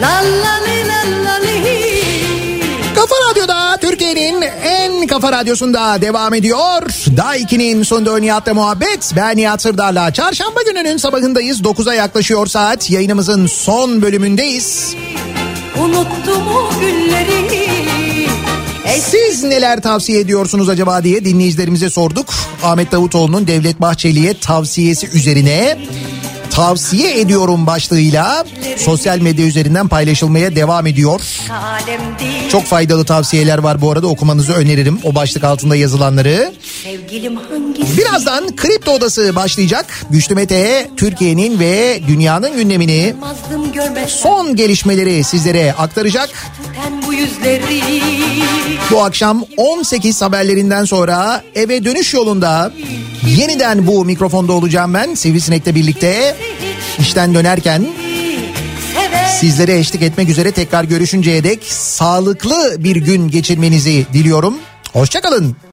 La la kafa radyosunda devam ediyor. Daha 2'nin sonunda Nihat'la muhabbet. Ben Nihat Sırdar'la. Çarşamba gününün sabahındayız. 9'a yaklaşıyor saat. Yayınımızın son bölümündeyiz. Unuttum o günleri Siz neler tavsiye ediyorsunuz acaba diye dinleyicilerimize sorduk. Ahmet Davutoğlu'nun Devlet Bahçeli'ye tavsiyesi üzerine tavsiye ediyorum başlığıyla sosyal medya üzerinden paylaşılmaya devam ediyor. Çok faydalı tavsiyeler var bu arada okumanızı öneririm o başlık altında yazılanları. Birazdan Kripto Odası başlayacak. Güçlü Mete Türkiye'nin ve dünyanın gündemini son gelişmeleri sizlere aktaracak. Yüzleri Bu akşam 18 haberlerinden sonra eve dönüş yolunda yeniden bu mikrofonda olacağım ben Sivrisinek'le birlikte. işten dönerken sizlere eşlik etmek üzere tekrar görüşünceye dek sağlıklı bir gün geçirmenizi diliyorum. Hoşçakalın.